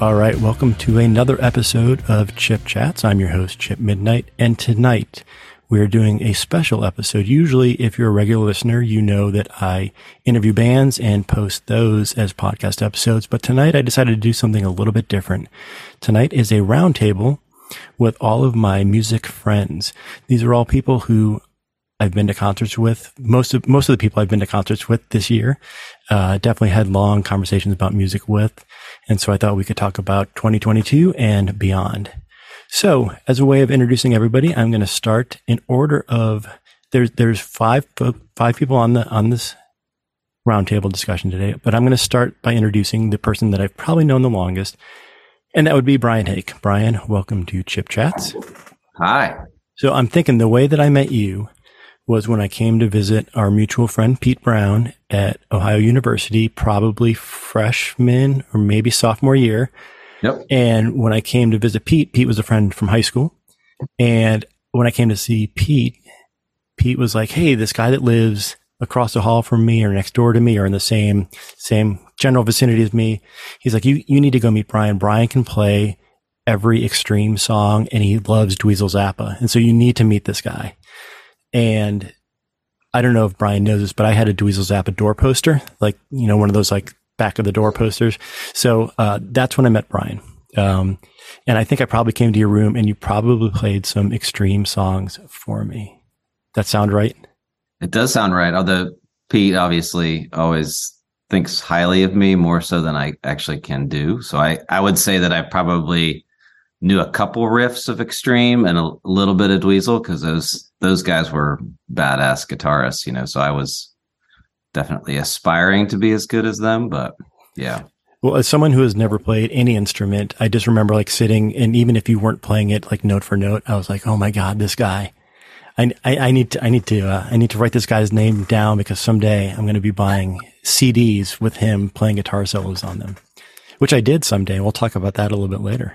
All right, welcome to another episode of Chip Chats. I'm your host, Chip Midnight, and tonight we're doing a special episode. Usually, if you're a regular listener, you know that I interview bands and post those as podcast episodes, but tonight I decided to do something a little bit different. Tonight is a roundtable with all of my music friends. These are all people who I've been to concerts with. Most of most of the people I've been to concerts with this year, uh, definitely had long conversations about music with, and so I thought we could talk about 2022 and beyond. So, as a way of introducing everybody, I'm going to start in order of there's there's five five people on the on this roundtable discussion today, but I'm going to start by introducing the person that I've probably known the longest, and that would be Brian Hake. Brian, welcome to Chip Chats. Hi. So I'm thinking the way that I met you was when I came to visit our mutual friend Pete Brown at Ohio University, probably freshman or maybe sophomore year. Yep. And when I came to visit Pete, Pete was a friend from high school. And when I came to see Pete, Pete was like, Hey, this guy that lives across the hall from me or next door to me or in the same, same general vicinity as me. He's like, you, you need to go meet Brian. Brian can play every extreme song and he loves Dweezil Zappa. And so you need to meet this guy. And I don't know if Brian knows this, but I had a Dweezil Zappa door poster, like, you know, one of those like back of the door posters. So, uh, that's when I met Brian. Um, and I think I probably came to your room and you probably played some extreme songs for me. That sound right? It does sound right. Although Pete obviously always thinks highly of me more so than I actually can do. So I, I would say that I probably knew a couple riffs of Extreme and a little bit of Dweezil because those those guys were badass guitarists, you know. So I was definitely aspiring to be as good as them, but yeah. Well, as someone who has never played any instrument, I just remember like sitting and even if you weren't playing it like note for note, I was like, oh my god, this guy. I, I, I need to I need to uh, I need to write this guy's name down because someday I'm going to be buying CDs with him playing guitar solos on them, which I did someday. We'll talk about that a little bit later.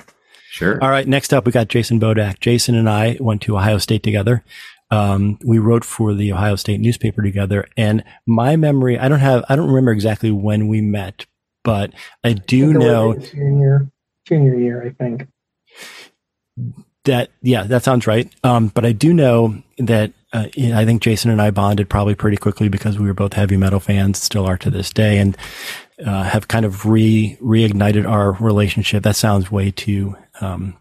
Sure. All right. Next up, we got Jason Bodak. Jason and I went to Ohio State together. Um, we wrote for the Ohio State newspaper together. And my memory, I don't have, I don't remember exactly when we met, but I do I know junior, junior year, I think that, yeah, that sounds right. Um, but I do know that uh, I think Jason and I bonded probably pretty quickly because we were both heavy metal fans, still are to this day. And uh, have kind of re reignited our relationship. That sounds way too um,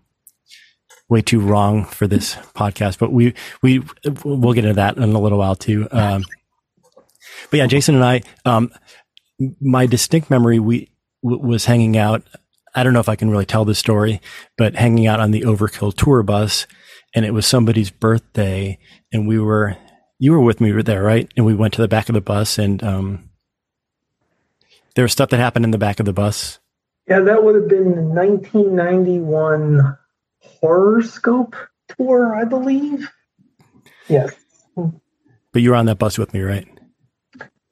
way too wrong for this podcast, but we we we'll get into that in a little while too. Um, but yeah, Jason and I, um, my distinct memory we w- was hanging out. I don't know if I can really tell this story, but hanging out on the Overkill tour bus, and it was somebody's birthday, and we were you were with me there, right? And we went to the back of the bus and um, there was stuff that happened in the back of the bus. Yeah, that would have been the 1991 Horrorscope tour, I believe. Yes. But you were on that bus with me, right?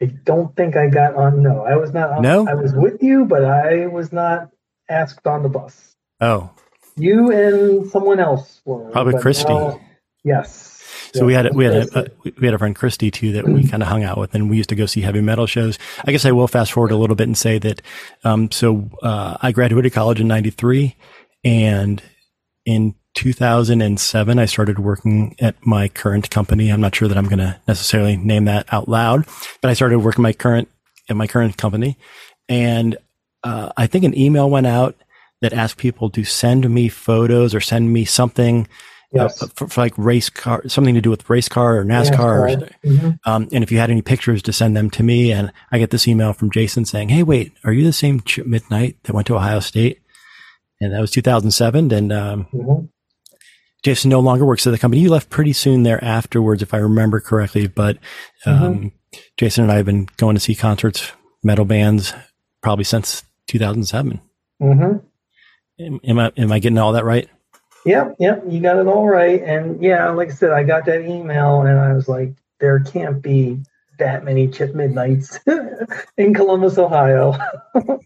I don't think I got on. No, I was not. On, no, I was with you, but I was not asked on the bus. Oh, you and someone else were probably Christy. Now, yes. So we had a, we had a, a, we had a friend Christy too that we kind of hung out with, and we used to go see heavy metal shows. I guess I will fast forward a little bit and say that. Um, so uh, I graduated college in '93, and in 2007 I started working at my current company. I'm not sure that I'm going to necessarily name that out loud, but I started working my current at my current company, and uh, I think an email went out that asked people to send me photos or send me something yes. uh, for, for, like race car, something to do with race car or NASCAR. Or, mm-hmm. um, and if you had any pictures to send them to me, and I get this email from Jason saying, "Hey, wait, are you the same Chip Midnight that went to Ohio State?" And that was 2007, and um, mm-hmm. Jason no longer works at the company. You left pretty soon there afterwards, if I remember correctly. But um, mm-hmm. Jason and I have been going to see concerts, metal bands, probably since 2007. Mm-hmm. Am, am I am I getting all that right? Yep, yep, you got it all right. And yeah, like I said, I got that email and I was like, there can't be that many Chip Midnights in Columbus, Ohio.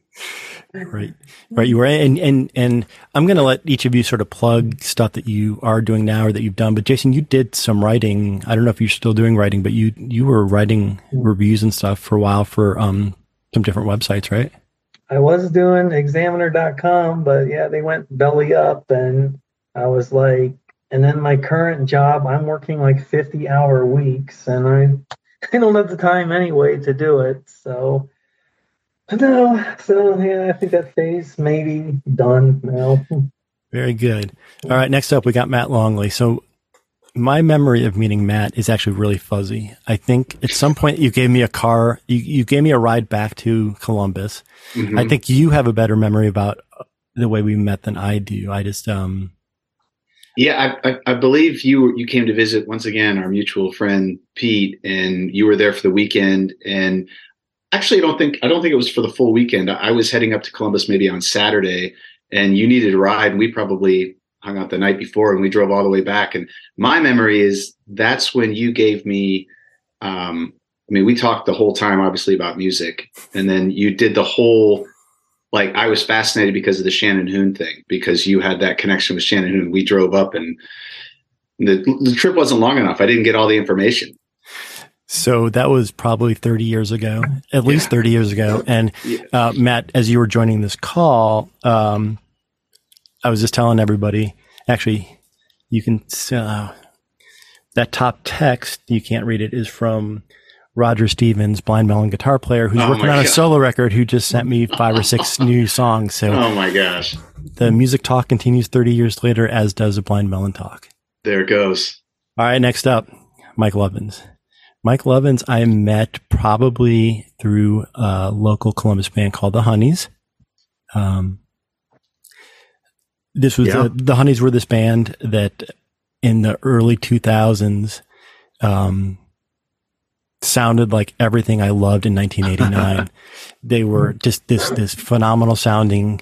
right, right. You were, and and and I'm going to let each of you sort of plug stuff that you are doing now or that you've done. But Jason, you did some writing. I don't know if you're still doing writing, but you you were writing reviews and stuff for a while for um some different websites, right? I was doing examiner.com, but yeah, they went belly up and I was like, and then my current job, I'm working like 50 hour weeks and I, I don't have the time anyway to do it. So, no, so yeah, I think that phase maybe done now. Very good. All right. Next up, we got Matt Longley. So my memory of meeting Matt is actually really fuzzy. I think at some point you gave me a car, you, you gave me a ride back to Columbus. Mm-hmm. I think you have a better memory about the way we met than I do. I just, um, yeah, I, I, I, believe you you came to visit once again our mutual friend Pete, and you were there for the weekend. And actually, I don't think I don't think it was for the full weekend. I was heading up to Columbus maybe on Saturday, and you needed a ride. And we probably hung out the night before and we drove all the way back. And my memory is that's when you gave me, um, I mean, we talked the whole time, obviously, about music. And then you did the whole, like, I was fascinated because of the Shannon Hoon thing, because you had that connection with Shannon Hoon. We drove up and the, the trip wasn't long enough. I didn't get all the information. So that was probably 30 years ago, at least 30 years ago. And uh, Matt, as you were joining this call, um, I was just telling everybody, actually, you can, uh, that top text, you can't read it, is from Roger Stevens, blind melon guitar player, who's oh working on a solo record, who just sent me five or six new songs. So, oh my gosh, the music talk continues 30 years later, as does a blind melon talk. There it goes. All right, next up, Mike Lovins. Mike Lovins, I met probably through a local Columbus band called the Honeys. Um, this was yeah. the Honeys were this band that in the early 2000s um, sounded like everything I loved in 1989. they were just this this phenomenal sounding,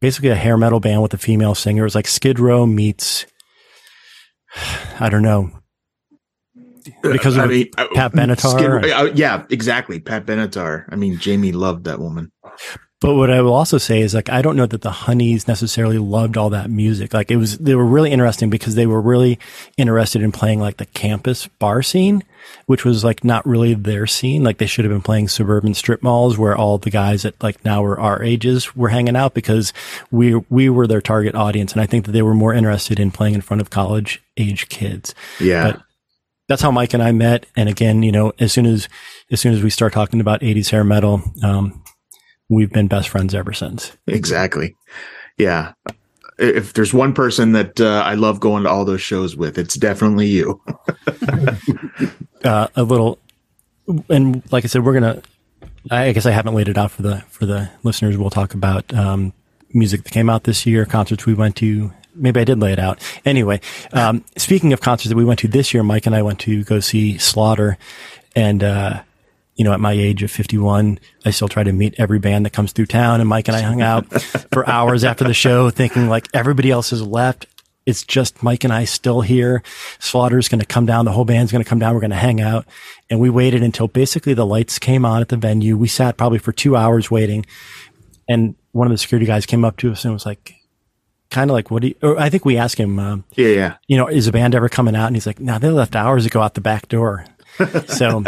basically a hair metal band with a female singer. It was like Skid Row meets I don't know because of I mean, Pat Benatar. Skid, uh, yeah, exactly. Pat Benatar. I mean, Jamie loved that woman. But what I will also say is like, I don't know that the Honeys necessarily loved all that music. Like it was, they were really interesting because they were really interested in playing like the campus bar scene, which was like not really their scene. Like they should have been playing suburban strip malls where all the guys that like now were our ages were hanging out because we, we were their target audience. And I think that they were more interested in playing in front of college age kids. Yeah. But that's how Mike and I met. And again, you know, as soon as, as soon as we start talking about 80s hair metal, um, we've been best friends ever since. Exactly. Yeah. If there's one person that uh, I love going to all those shows with, it's definitely you. uh, a little, and like I said, we're gonna. I guess I haven't laid it out for the for the listeners. We'll talk about um, music that came out this year, concerts we went to. Maybe I did lay it out. Anyway, um, speaking of concerts that we went to this year, Mike and I went to go see Slaughter, and uh, you know, at my age of 51, I still try to meet every band that comes through town. And Mike and I hung out for hours after the show thinking like everybody else has left. It's just Mike and I still here. Slaughter's going to come down. The whole band's going to come down. We're going to hang out. And we waited until basically the lights came on at the venue. We sat probably for two hours waiting. And one of the security guys came up to us and was like, kind of like, what do you, or I think we asked him, uh, yeah, yeah, you know, is the band ever coming out? And he's like, no, they left hours ago out the back door. So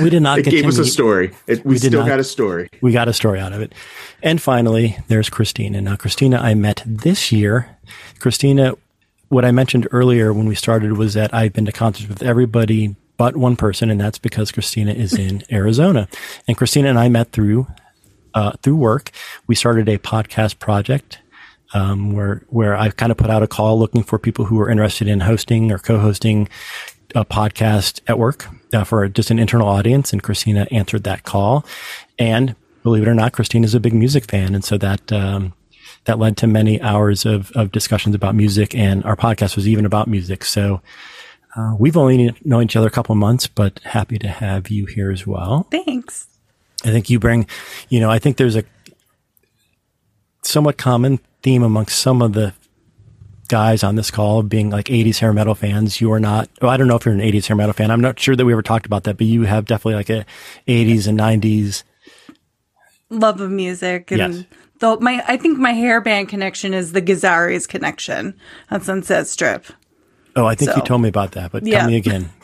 we did not. It gave us a story. It, we, we still not, got a story. We got a story out of it. And finally, there's Christina. Now, Christina, I met this year. Christina, what I mentioned earlier when we started was that I've been to concerts with everybody but one person, and that's because Christina is in Arizona. And Christina and I met through uh, through work. We started a podcast project um, where where I kind of put out a call looking for people who were interested in hosting or co-hosting a podcast at work uh, for just an internal audience, and Christina answered that call. And believe it or not, Christina is a big music fan, and so that um, that led to many hours of of discussions about music, and our podcast was even about music. So. Uh, we've only known each other a couple months, but happy to have you here as well. Thanks. I think you bring, you know, I think there's a somewhat common theme amongst some of the guys on this call being like 80s hair metal fans. You are not, oh, I don't know if you're an 80s hair metal fan. I'm not sure that we ever talked about that, but you have definitely like a 80s and 90s love of music. And yes. though my, I think my hair band connection is the Gazzarri's connection on Sunset Strip. Oh, I think so, you told me about that, but yeah. tell me again.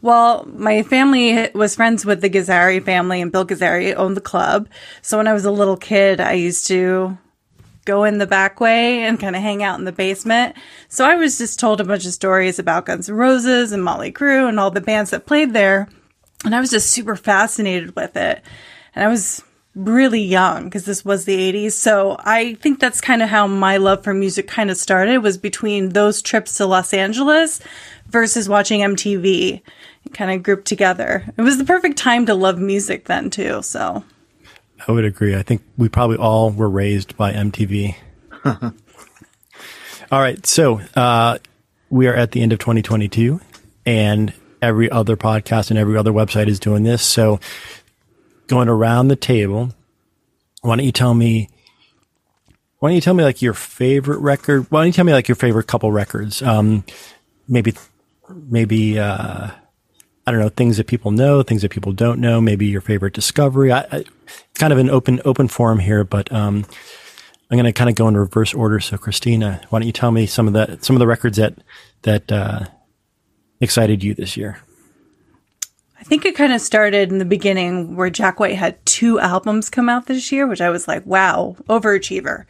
Well, my family was friends with the Gazzarri family, and Bill Gazzarri owned the club. So when I was a little kid, I used to go in the back way and kind of hang out in the basement. So I was just told a bunch of stories about Guns N' Roses and Motley Crue and all the bands that played there. And I was just super fascinated with it. And I was really young because this was the 80s. So I think that's kind of how my love for music kind of started was between those trips to Los Angeles versus watching MTV kind of grouped together. It was the perfect time to love music then too. So I would agree. I think we probably all were raised by MTV. all right. So, uh, we are at the end of 2022 and every other podcast and every other website is doing this. So going around the table, why don't you tell me, why don't you tell me like your favorite record? Why don't you tell me like your favorite couple records? Um, maybe, maybe, uh, I don't know, things that people know, things that people don't know, maybe your favorite discovery. I, I kind of an open, open forum here, but, um, I'm going to kind of go in reverse order. So Christina, why don't you tell me some of the, some of the records that, that, uh, excited you this year? I think it kind of started in the beginning where Jack White had two albums come out this year, which I was like, wow, overachiever.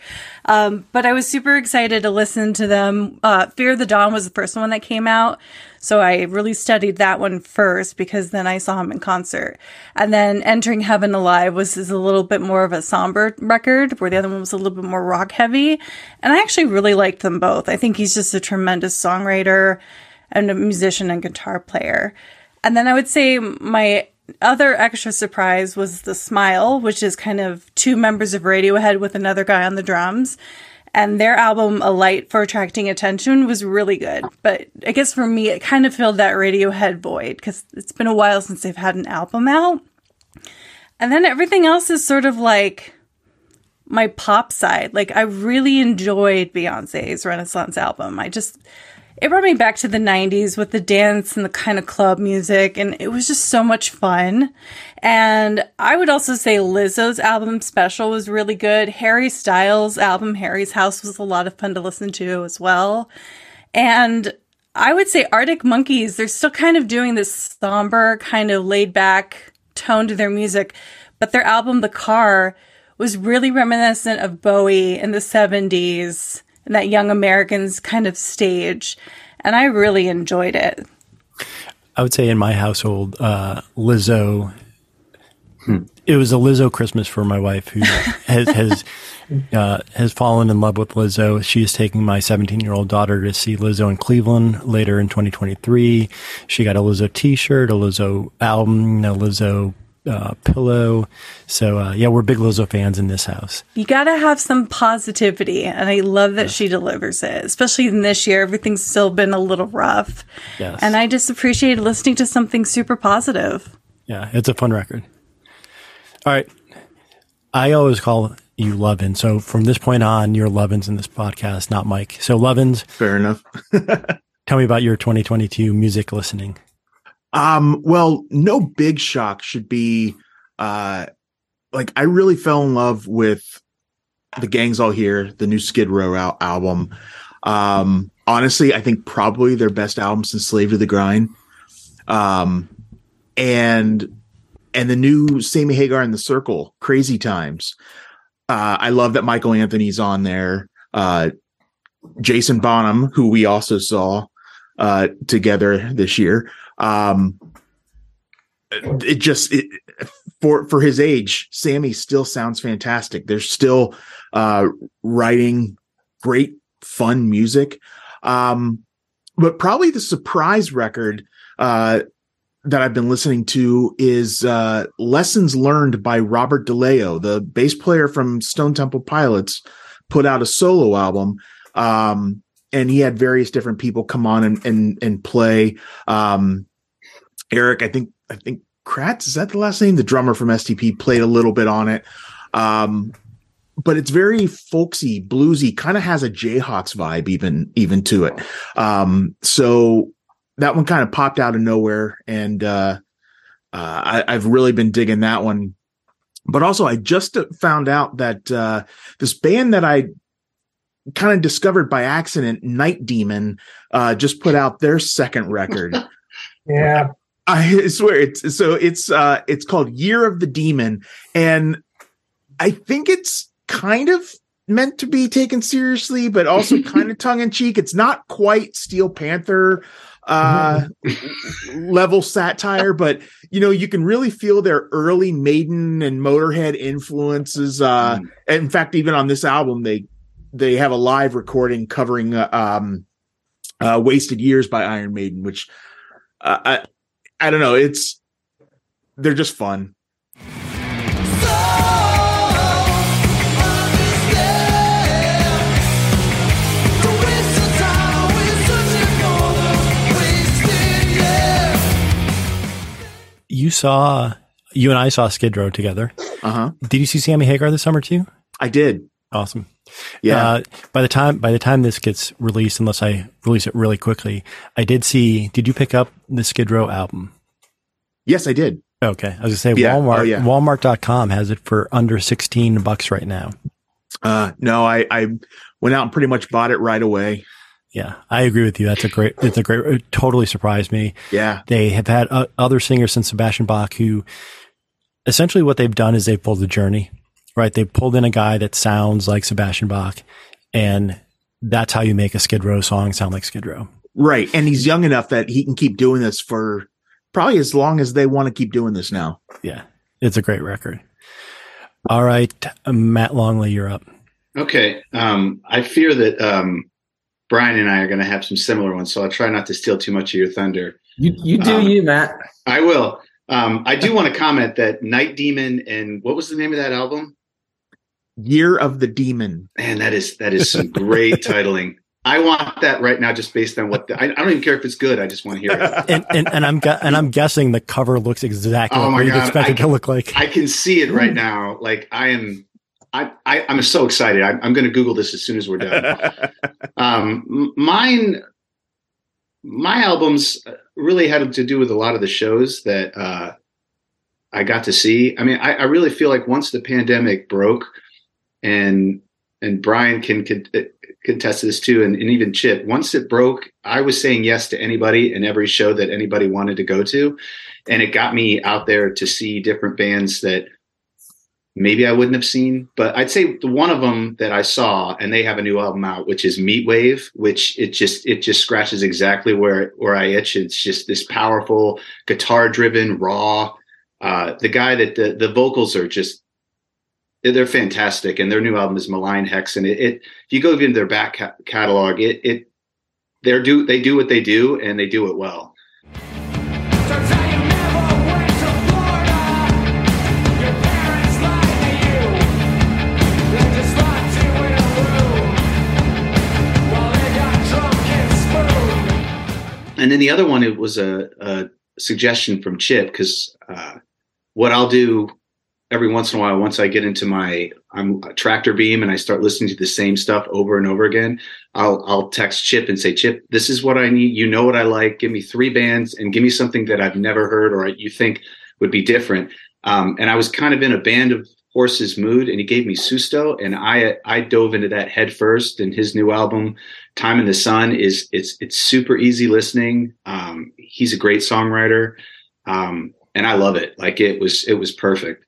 Um, but I was super excited to listen to them. Uh, Fear the Dawn was the first one that came out. So I really studied that one first because then I saw him in concert. And then Entering Heaven Alive was is a little bit more of a somber record where the other one was a little bit more rock heavy. And I actually really liked them both. I think he's just a tremendous songwriter and a musician and guitar player. And then I would say my other extra surprise was the smile, which is kind of two members of Radiohead with another guy on the drums. And their album, A Light for Attracting Attention, was really good. But I guess for me, it kind of filled that Radiohead void because it's been a while since they've had an album out. And then everything else is sort of like my pop side. Like I really enjoyed Beyonce's Renaissance album. I just, it brought me back to the 90s with the dance and the kind of club music and it was just so much fun. And i would also say lizzo's album special was really good. Harry styles album harry's house was a lot of fun to listen to as well. And i would say arctic monkeys they're still kind of doing this somber kind of laid back tone to their music but their album the car was really reminiscent of bowie in the 70s and that young Americans kind of stage. And I really enjoyed it. I would say in my household, uh, Lizzo, hmm. it was a Lizzo Christmas for my wife who has, has, uh, has fallen in love with Lizzo. She is taking my 17 year old daughter to see Lizzo in Cleveland later in 2023. She got a Lizzo t-shirt, a Lizzo album, a Lizzo uh, pillow. So uh, yeah, we're big Lizzo fans in this house. You got to have some positivity, and I love that yeah. she delivers it. Especially in this year, everything's still been a little rough. Yes, and I just appreciate listening to something super positive. Yeah, it's a fun record. All right, I always call you Lovin. So from this point on, you're Lovins in this podcast, not Mike. So Lovins. Fair enough. tell me about your 2022 music listening. Um, well, no big shock should be uh like I really fell in love with the Gang's All Here, the new Skid Row al- album. Um, honestly, I think probably their best album since Slave to the Grind. Um, and and the new Sammy Hagar and the Circle, Crazy Times. Uh, I love that Michael Anthony's on there. Uh, Jason Bonham, who we also saw uh, together this year. Um, it just it, for for his age, Sammy still sounds fantastic. They're still uh, writing great, fun music. Um, but probably the surprise record uh, that I've been listening to is uh, Lessons Learned by Robert DeLeo, the bass player from Stone Temple Pilots, put out a solo album. Um, and he had various different people come on and and, and play. Um, Eric, I think I think Kretz is that the last name? The drummer from STP played a little bit on it. Um, but it's very folksy, bluesy, kind of has a Jayhawks vibe even even to it. Um, so that one kind of popped out of nowhere, and uh, uh, I, have really been digging that one. But also, I just found out that uh, this band that I kind of discovered by accident, Night Demon, uh, just put out their second record. yeah, I swear it's so it's uh it's called Year of the Demon and I think it's kind of meant to be taken seriously but also kind of tongue in cheek. It's not quite Steel Panther uh level satire but you know you can really feel their early Maiden and Motorhead influences uh Mm. in fact even on this album they they have a live recording covering uh, um uh Wasted Years by Iron Maiden which uh, I I don't know. It's they're just fun. You saw, you and I saw Skid Row together. Uh huh. Did you see Sammy Hagar this summer too? I did. Awesome. Yeah. Uh, by the time by the time this gets released, unless I release it really quickly, I did see. Did you pick up the Skid Row album? yes, I did. Okay, I was gonna say Yeah. Walmart. Oh, yeah. Walmart.com has it for under sixteen bucks right now. Uh, no, I I went out and pretty much bought it right away. Yeah, I agree with you. That's a great. It's a great. It totally surprised me. Yeah. They have had uh, other singers since Sebastian Bach who essentially what they've done is they've pulled the journey, right? They pulled in a guy that sounds like Sebastian Bach and that's how you make a Skid Row song sound like Skid Row. Right. And he's young enough that he can keep doing this for probably as long as they want to keep doing this now. Yeah. It's a great record. All right. Matt Longley, you're up. Okay. Um, I fear that um, Brian and I are going to have some similar ones, so I'll try not to steal too much of your thunder. You you do Um, you, Matt. I will. Um, I do want to comment that Night Demon and what was the name of that album? Year of the Demon. Man, that is that is some great titling. I want that right now, just based on what the, I, I don't even care if it's good. I just want to hear it. And and, and I'm gu- and I'm guessing the cover looks exactly Oh what you'd expect it to look like. I can see it right now. Like I am, I, I I'm so excited. I, I'm going to Google this as soon as we're done. um, mine, my albums really had to do with a lot of the shows that uh, I got to see. I mean, I, I really feel like once the pandemic broke, and and Brian can contest this too, and, and even Chip. Once it broke, I was saying yes to anybody and every show that anybody wanted to go to, and it got me out there to see different bands that maybe I wouldn't have seen. But I'd say the one of them that I saw, and they have a new album out, which is Meatwave, which it just it just scratches exactly where where I itch. It's just this powerful guitar driven, raw. Uh, the guy that the the vocals are just they're fantastic, and their new album is Malign Hex, and it, it if you go into their back ca- catalog, it it they do they do what they do, and they do it well. And then the other one, it was a, a suggestion from Chip because uh, what I'll do every once in a while, once I get into my I'm tractor beam and I start listening to the same stuff over and over again, I'll I'll text Chip and say, Chip, this is what I need. You know what I like. Give me three bands and give me something that I've never heard or you think would be different. Um, and I was kind of in a band of horses mood, and he gave me Susto, and I I dove into that head first. And his new album, Time in the Sun, is it's it's super easy listening. Um, he's a great songwriter, um, and I love it. Like it was it was perfect.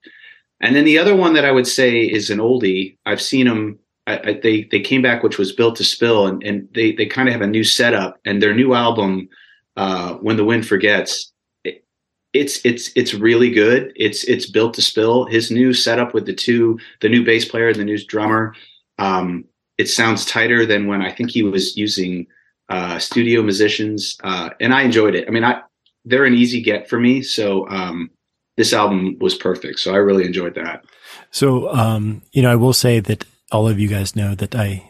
And then the other one that I would say is an oldie. I've seen them. I, I, they they came back, which was Built to Spill, and and they they kind of have a new setup. And their new album, uh, When the Wind Forgets, it, it's it's it's really good. It's it's Built to Spill. His new setup with the two, the new bass player and the new drummer, um, it sounds tighter than when I think he was using uh, studio musicians, uh, and I enjoyed it. I mean, I they're an easy get for me, so. Um, this album was perfect. So I really enjoyed that. So, um, you know, I will say that all of you guys know that I,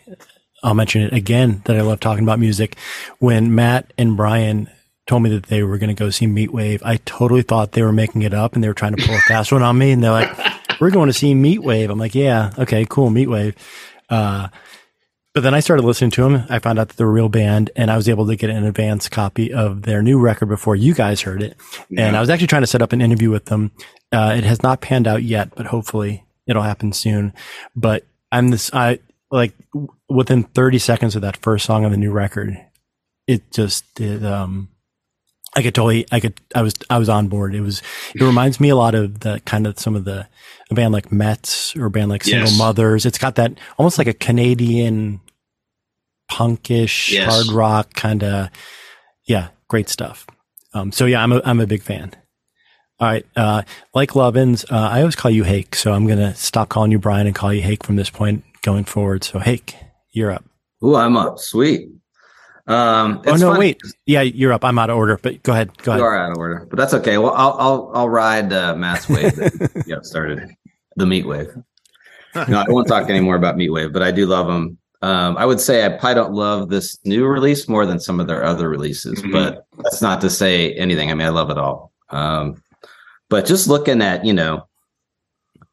I'll mention it again that I love talking about music. When Matt and Brian told me that they were going to go see Meatwave, I totally thought they were making it up and they were trying to pull a fast one on me. And they're like, we're going to see Meatwave. I'm like, yeah, okay, cool, Meatwave. Uh, but then I started listening to them. I found out that they're a real band and I was able to get an advance copy of their new record before you guys heard it. Yeah. And I was actually trying to set up an interview with them. Uh, it has not panned out yet, but hopefully it'll happen soon. But I'm this, I like within 30 seconds of that first song on the new record, it just, it, um, I could totally, I could, I was, I was on board. It was, it reminds me a lot of the kind of some of the, a band like METZ or a band like Single Yes. Mothers. It's got that almost like a Canadian punkish Yes. hard rock kind of, yeah, great stuff. Um, so yeah, I'm a, I'm a big fan. All right. Uh, like Lovins, uh, I always call you Hake. So I'm going to stop calling you Brian and call you Hake from this point going forward. So Hake, you're up. Ooh, I'm up. Sweet. Um, Oh no, funny- wait. Yeah, you're up. I'm out of order, but go ahead. Go You ahead. are out of order, but that's okay. Well, I'll I'll I'll ride uh, Matt's wave. That you started the meat wave. No, I won't talk anymore about meat wave, but I do love them. Um, I would say I probably don't love this new release more than some of their other releases, Mhm. but that's not to say anything. I mean, I love it all. Um, but just looking at you know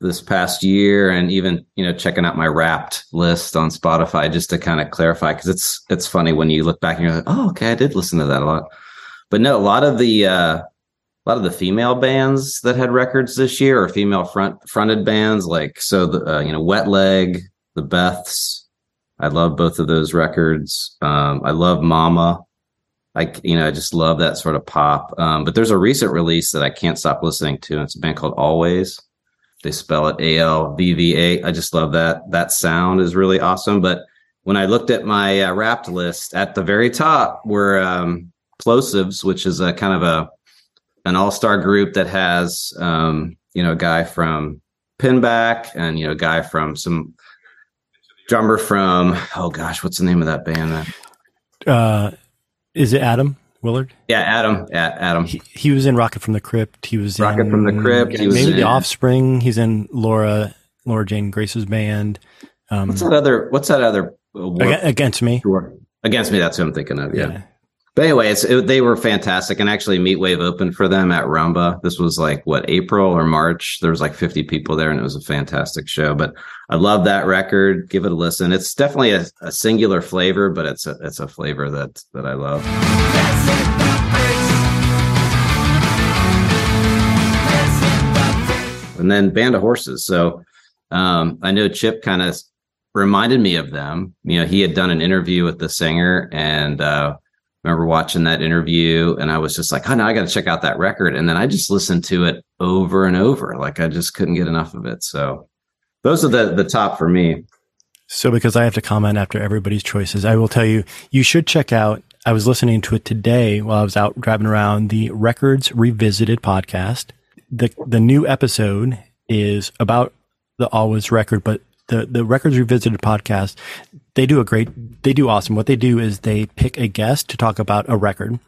this past year and even you know checking out my wrapped list on spotify just to kind of clarify because it's it's funny when you look back and you're like oh okay i did listen to that a lot but no a lot of the uh a lot of the female bands that had records this year or female front fronted bands like so the uh, you know wet leg the beths i love both of those records um i love mama I you know I just love that sort of pop. Um, but there's a recent release that I can't stop listening to. It's a band called Alvvays. They spell it A L V V A. I just love that. That sound is really awesome. But when I looked at my uh, wrapped list, at the very top were um, Plosivs, which is a kind of a an all star group that has um, you know a guy from Pinback and you know a guy from some drummer from oh gosh what's the name of that band that Uh, is it Atom Willard? yeah Atom yeah Atom He, he was in Rocket from the Crypt. He was in Rocket in, from the Crypt, he was maybe The in- Offspring. He's in Laura Laura Jane Grace's band. Um, What's that other? What's that other? Uh, against me. Against me, that's who I'm thinking of. Yeah. Yeah. But anyway, it's, it, they were fantastic, and actually, Meatwave opened for them at Rumba. This was like what April or March. There was like 50 people there, and it was a fantastic show. But I love that record. Give it a listen. It's definitely a, a singular flavor, but it's a it's a flavor that that I love. and then Band of Horses. So um, I know Chip kind of reminded me of them. You know, he had done an interview with the singer, and uh, remember watching that interview, and I was just like, "Oh no, I got to check out that record." And then I just listened to it over and over, like I just couldn't get enough of it. So those are the the top for me. So because I have to comment after everybody's choices, I will tell you, you should check out. I was listening to it today while I was out driving around the Records Revisited podcast. The the new episode is about the Alvvays record, but the the Records Revisited podcast, they do a great they do awesome. What they do is they pick a guest to talk about a record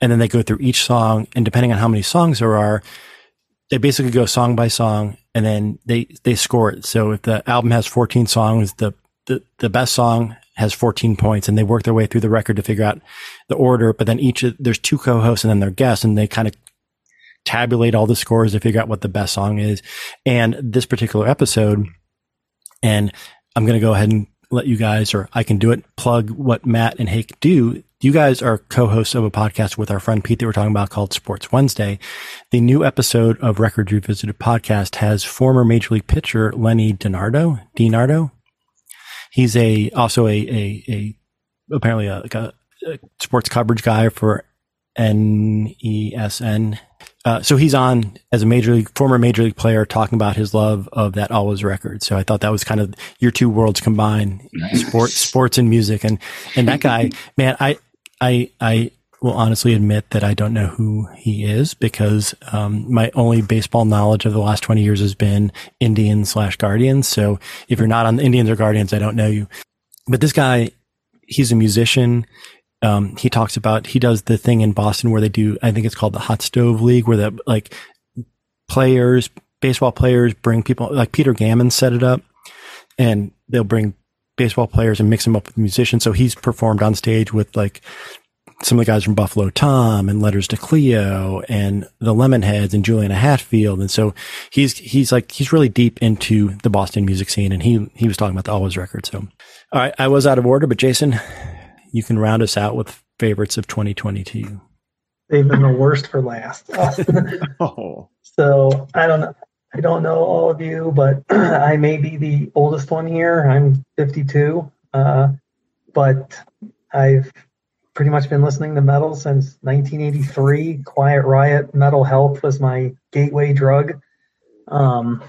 and then they go through each song and depending on how many songs there are, they basically go song by song and then they they score it. So if the album has 14 songs, the the, the best song has 14 points and they work their way through the record to figure out the order. But then each, there's two co-hosts and then their guests and they kind of tabulate all the scores to figure out what the best song is. And this particular episode, and I'm going to go ahead and let you guys, or I can do it, plug what Matt and Hake do. You guys are co-hosts of a podcast with our friend Pete that we're talking about called Sports Wednesday. The new episode of Records Revisited podcast has former Major League pitcher Lenny DiNardo. DiNardo. He's a also a a, a apparently a, a sports coverage guy for NESN. Uh, so he's on as a major league, former major league player talking about his love of that Alvvays record. So I thought that was kind of your two worlds combined, sports, sports and music. And, and that guy, man, I, I, I will honestly admit that I don't know who he is because, um, my only baseball knowledge of the last 20 years has been Indians slash Guardians. So if you're not on the Indians or Guardians, I don't know you. But this guy, he's a musician. Um, he talks about, he does the thing in Boston where they do, I think it's called the hot stove league where the like players, baseball players bring people like Peter Gammon set it up and they'll bring baseball players and mix them up with musicians. So he's performed on stage with like some of the guys from Buffalo Tom and Letters to Cleo and the Lemonheads and Juliana Hatfield. And so he's, he's like, he's really deep into the Boston music scene and he, he was talking about the Alvvays record. So, all right, I was out of order, but Jason, you can round us out with favorites of 2022. They've been the worst for last. Oh, so I don't know. I don't know all of you, but I may be the oldest one here. I'm 52, uh, but I've pretty much been listening to metal since 1983. Quiet Riot, Metal Health was my gateway drug. Um,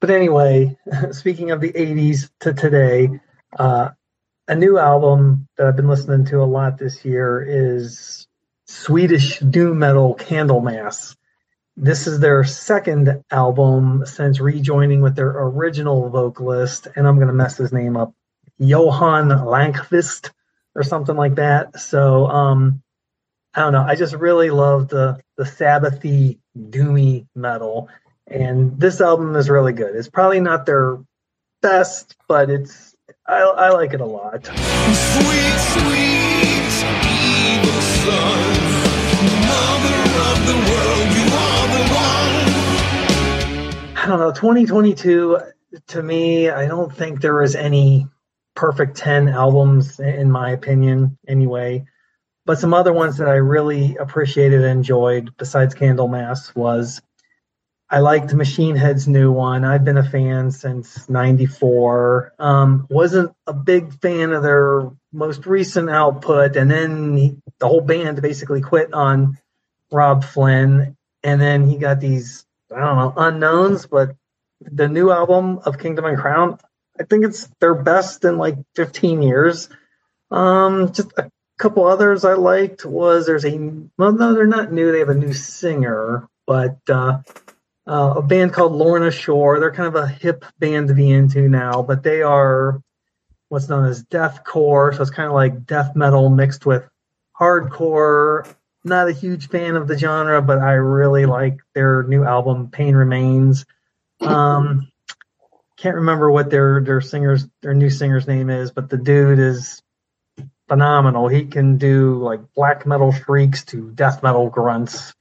but anyway, speaking of the 80s to today, uh, a new album that I've been listening to a lot this year is Swedish doom metal Candlemass. This is their second album since rejoining with their original vocalist, and I'm going to mess his name up, Johan Lankvist or something like that. So um, I don't know. I just really love the the Sabbathy doomy metal, and this album is really good. It's probably not their best, but it's I, I like it a lot. Sweet, sweet, evil sun, mother of the world, you are the one. I don't know. 2022 to me, I don't think there was any perfect 10 albums in my opinion anyway but some other ones that i really appreciated and enjoyed besides candlemass was i liked machine head's new one i've been a fan since 94 um, wasn't a big fan of their most recent output and then he, the whole band basically quit on Robb Flynn and then he got these i don't know unknowns but the new album of kingdom and crown I think it's their best in like 15 years. Um, just a couple others I liked was there's a well no they're not new they have a new singer but uh, uh, a band called Lorna Shore they're kind of a hip band to be into now but they are what's known as deathcore so it's kind of like death metal mixed with hardcore not a huge fan of the genre but I really like their new album Pain Remains um, can't remember what their their singers their new singer's name is, but the dude is phenomenal. He can do like black metal shrieks to death metal grunts.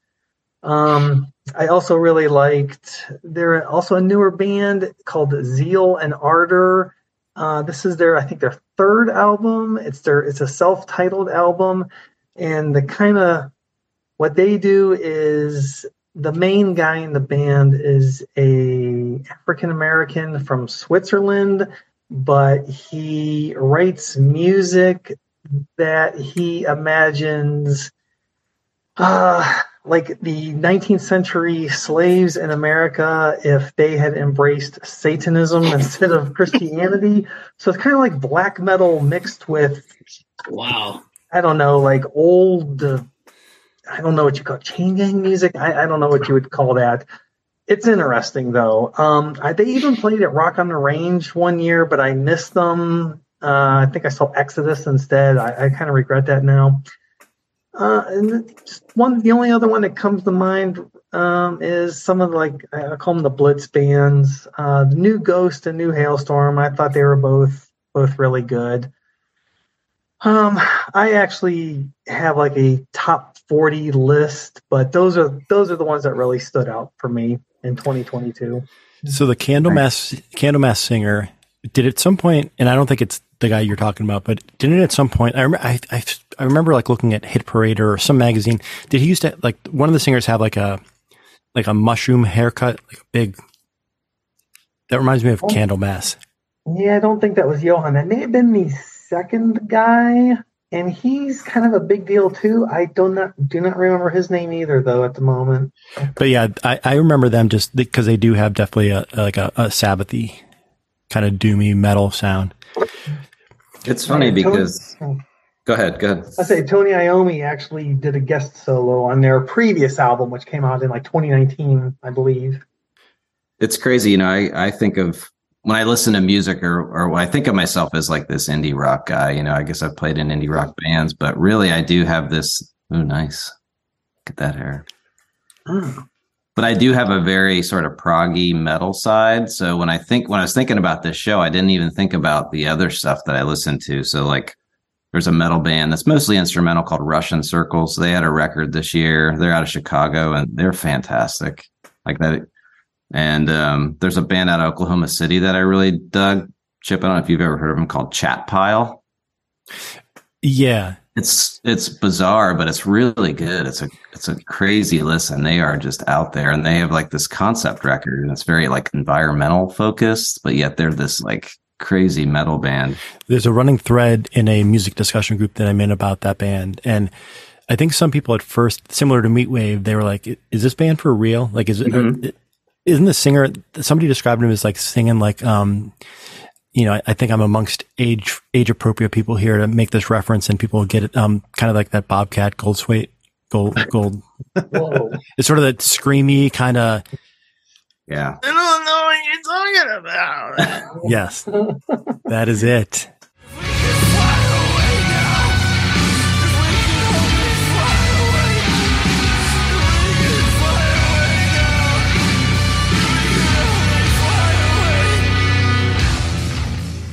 Um, I also really liked. They're also a newer band called Zeal and Ardor. Uh, this is their, I think, their third album. It's their, it's a self-titled album, and the kind of what they do is the main guy in the band is a African American from Switzerland, but he writes music that he imagines uh, like the 19th century slaves in America if they had embraced Satanism instead of Christianity. So it's kind of like black metal mixed with wow. I don't know, like old uh, I don't know what you call it, chain gang music. I, I don't know what you would call that. It's interesting though. Um, I, they even played at Rock on the Range one year, but I missed them. Uh, I think I saw Exodus instead. I, I kind of regret that now. Uh, and one, the only other one that comes to mind um, is some of the, like I call them the Blitz bands. Uh, the New Ghost and New Halestorm. I thought they were both both really good. Um, I actually have like a top 40 list, but those are those are the ones that really stood out for me in 2022. So the Candlemass Candlemass singer did at some point, and I don't think it's the guy you're talking about, but didn't at some point? I remember I, I, I remember like looking at Hit Parade or some magazine. Did he used to like one of the singers have like a like a mushroom haircut, like a big? That reminds me of oh. Candlemass. Yeah, I don't think that was Johan. That may have been the second guy, and he's kind of a big deal too. I do not do not remember his name either, though, at the moment. But yeah, I, I remember them just because they do have definitely a like a, a Sabbathy kind of doomy metal sound. It's funny yeah, because. Go ahead. Go ahead. I say Tony Iommi actually did a guest solo on their previous album, which came out in like 2019, I believe. It's crazy, you know. I I think of when I listen to music or or I think of myself as like this indie rock guy, you know, I guess I've played in indie rock bands, but really I do have this. Oh, nice. Look at that hair. Oh. But I do have a very sort of proggy metal side. So when I think when I was thinking about this show, I didn't even think about the other stuff that I listened to. So like there's a metal band that's mostly instrumental called Russian Circles. They had a record this year. They're out of Chicago and they're fantastic. Like that and um, there's a band out of Oklahoma City that I really dug. Chip, I don't know if you've ever heard of them called Chat Pile. Yeah. It's it's bizarre, but it's really good. It's a it's a crazy listen. They are just out there and they have like this concept record and it's very like environmental focused, but yet they're this like crazy metal band. There's a running thread in a music discussion group that I'm in about that band. And I think some people at first, similar to Meatwave, they were like, is this band for real? Like, is it, mm-hmm. isn't the singer, somebody described him as like singing like, um, you know, I, I, think I'm amongst age, age appropriate people here to make this reference and people get it, um, kind of like that Bobcat Goldthwait, gold, gold. it's sort of that screamy kind of, yeah. I don't know what you're talking about. yes. That is it.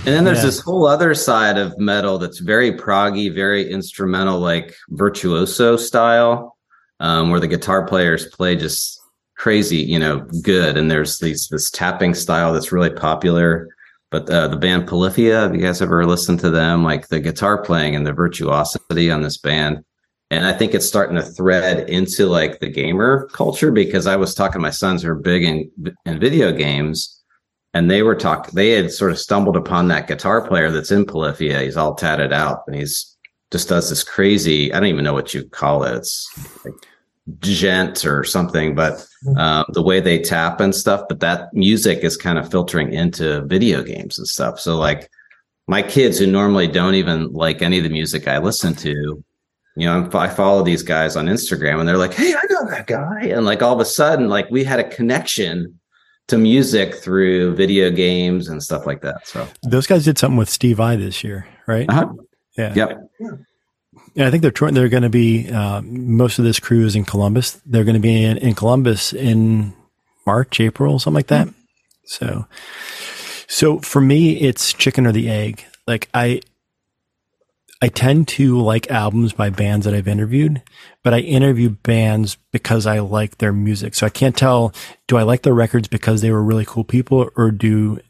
And then there's yeah. this whole other side of metal that's very proggy, very instrumental, like virtuoso style, um, where the guitar players play just crazy, you know, good. And there's these this tapping style that's really popular. But uh, the band Polyphia, have you guys ever listened to them? Like the guitar playing and the virtuosity on this band. And I think it's starting to thread into like the gamer culture because I was talking to my sons who are big in, in video games and they were talking they had sort of stumbled upon that guitar player that's in polyphia he's all tatted out and he's just does this crazy i don't even know what you call it it's like djent or something but um, the way they tap and stuff but that music is kind of filtering into video games and stuff so like my kids who normally don't even like any of the music i listen to you know i follow these guys on instagram and they're like hey i know that guy and like all of a sudden like we had a connection to music through video games and stuff like that. So those guys did something with Steve Vai this year, right? Uh-huh. Yeah. Yep. Yeah, I think they're they're going to be uh, most of this crew is in Columbus. They're going to be in, in, Columbus in March, April, something like that. So, so for me, it's chicken or the egg. Like I, I tend to like albums by bands that I've interviewed, but I interview bands because I like their music. So I can't tell, do I like their records because they were really cool people or do,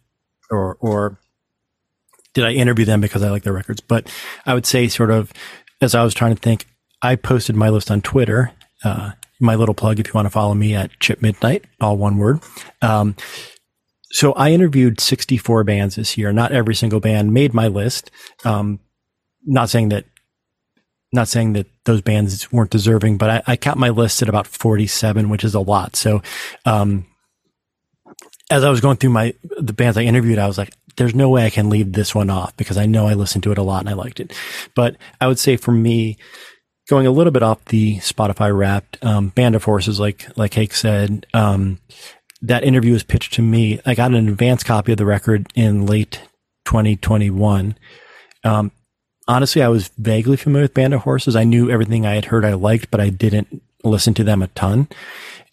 or, or did I interview them because I like their records? But I would say sort of, as I was trying to think, I posted my list on Twitter. Uh, my little plug, if you want to follow me at Chip Midnight, all one word. Um, so I interviewed 64 bands this year. Not every single band made my list. Um, not saying that not saying that those bands weren't deserving, but I, I count my list at about 47, which is a lot. So, um, as I was going through my, the bands I interviewed, I was like, there's no way I can leave this one off because I know I listened to it a lot and I liked it. But I would say for me, going a little bit off the Spotify wrapped, um, Band of Horses, like, like Hake said, um, that interview was pitched to me. I got an advance copy of the record in late 2021. Um, honestly, I was vaguely familiar with Band of Horses. I knew everything I had heard I liked, but I didn't listen to them a ton.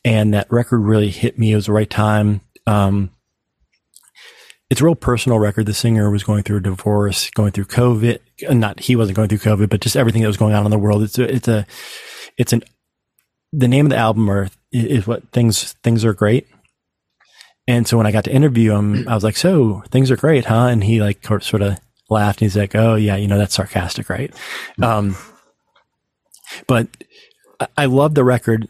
And that record really hit me. It was the right time. Um, it's a real personal record. The singer was going through a divorce, going through COVID. Not he wasn't going through COVID, but just everything that was going on in the world. It's a, it's a, it's an. The name of the album are, is what things things are great. And so when I got to interview him, I was like, "So things are great, huh?" And he like sort of laughed and he's like, Oh yeah, you know, that's sarcastic, right? Um, but I love the record.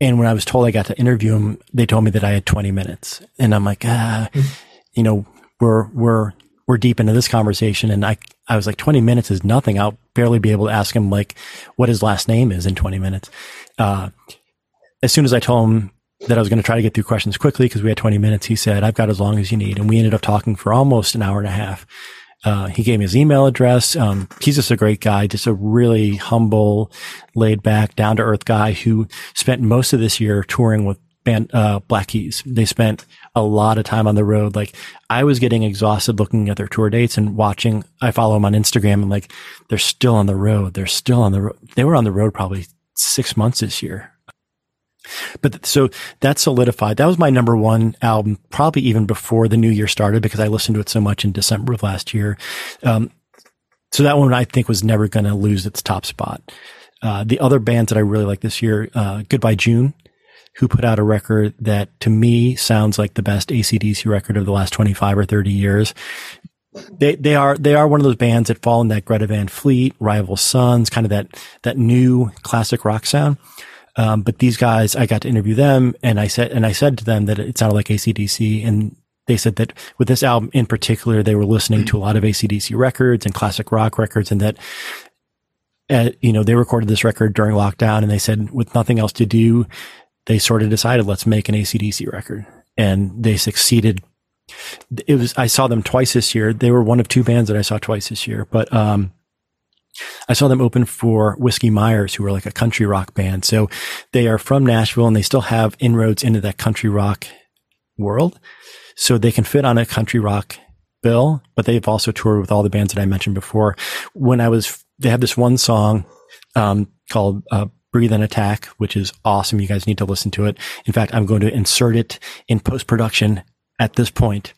And when I was told I got to interview him, they told me that I had 20 minutes and I'm like, ah, you know, we're, we're, we're deep into this conversation. And I, I was like, 20 minutes is nothing. I'll barely be able to ask him like what his last name is in 20 minutes. Uh, as soon as I told him that I was going to try to get through questions quickly because we had 20 minutes, he said, I've got as long as you need. And we ended up talking for almost an hour and a half. Uh, he gave me his email address. Um, he's just a great guy, just a really humble, laid back, down to earth guy who spent most of this year touring with band, uh, Black Keys. They spent a lot of time on the road. Like I was getting exhausted looking at their tour dates and watching. I follow them on Instagram and like they're still on the road. They're still on the road. They were on the road probably six months this year. But so that solidified. That was my number one album, probably even before the new year started because I listened to it so much in December of last year. Um, so that one I think was never going to lose its top spot. Uh, the other bands that I really like this year, uh, Goodbye June, who put out a record that to me sounds like the best ACDC record of the last 25 or 30 years. They, they are, they are one of those bands that fall in that Greta Van Fleet, Rival Sons, kind of that, that new classic rock sound. Um, but these guys, I got to interview them and I said, and I said to them that it sounded like ACDC and they said that with this album in particular, they were listening to a lot of ACDC records and classic rock records and that, uh, you know, they recorded this record during lockdown and they said with nothing else to do, they sort of decided, let's make an ACDC record and they succeeded. It was, I saw them twice this year. They were one of two bands that I saw twice this year, but, um, I saw them open for Whiskey Myers, who were like a country rock band. So they are from Nashville and they still have inroads into that country rock world. So they can fit on a country rock bill, but they've also toured with all the bands that I mentioned before. When I was, they have this one song, um, called, uh, Breathe and Attack, which is awesome. You guys need to listen to it. In fact, I'm going to insert it in post production at this point.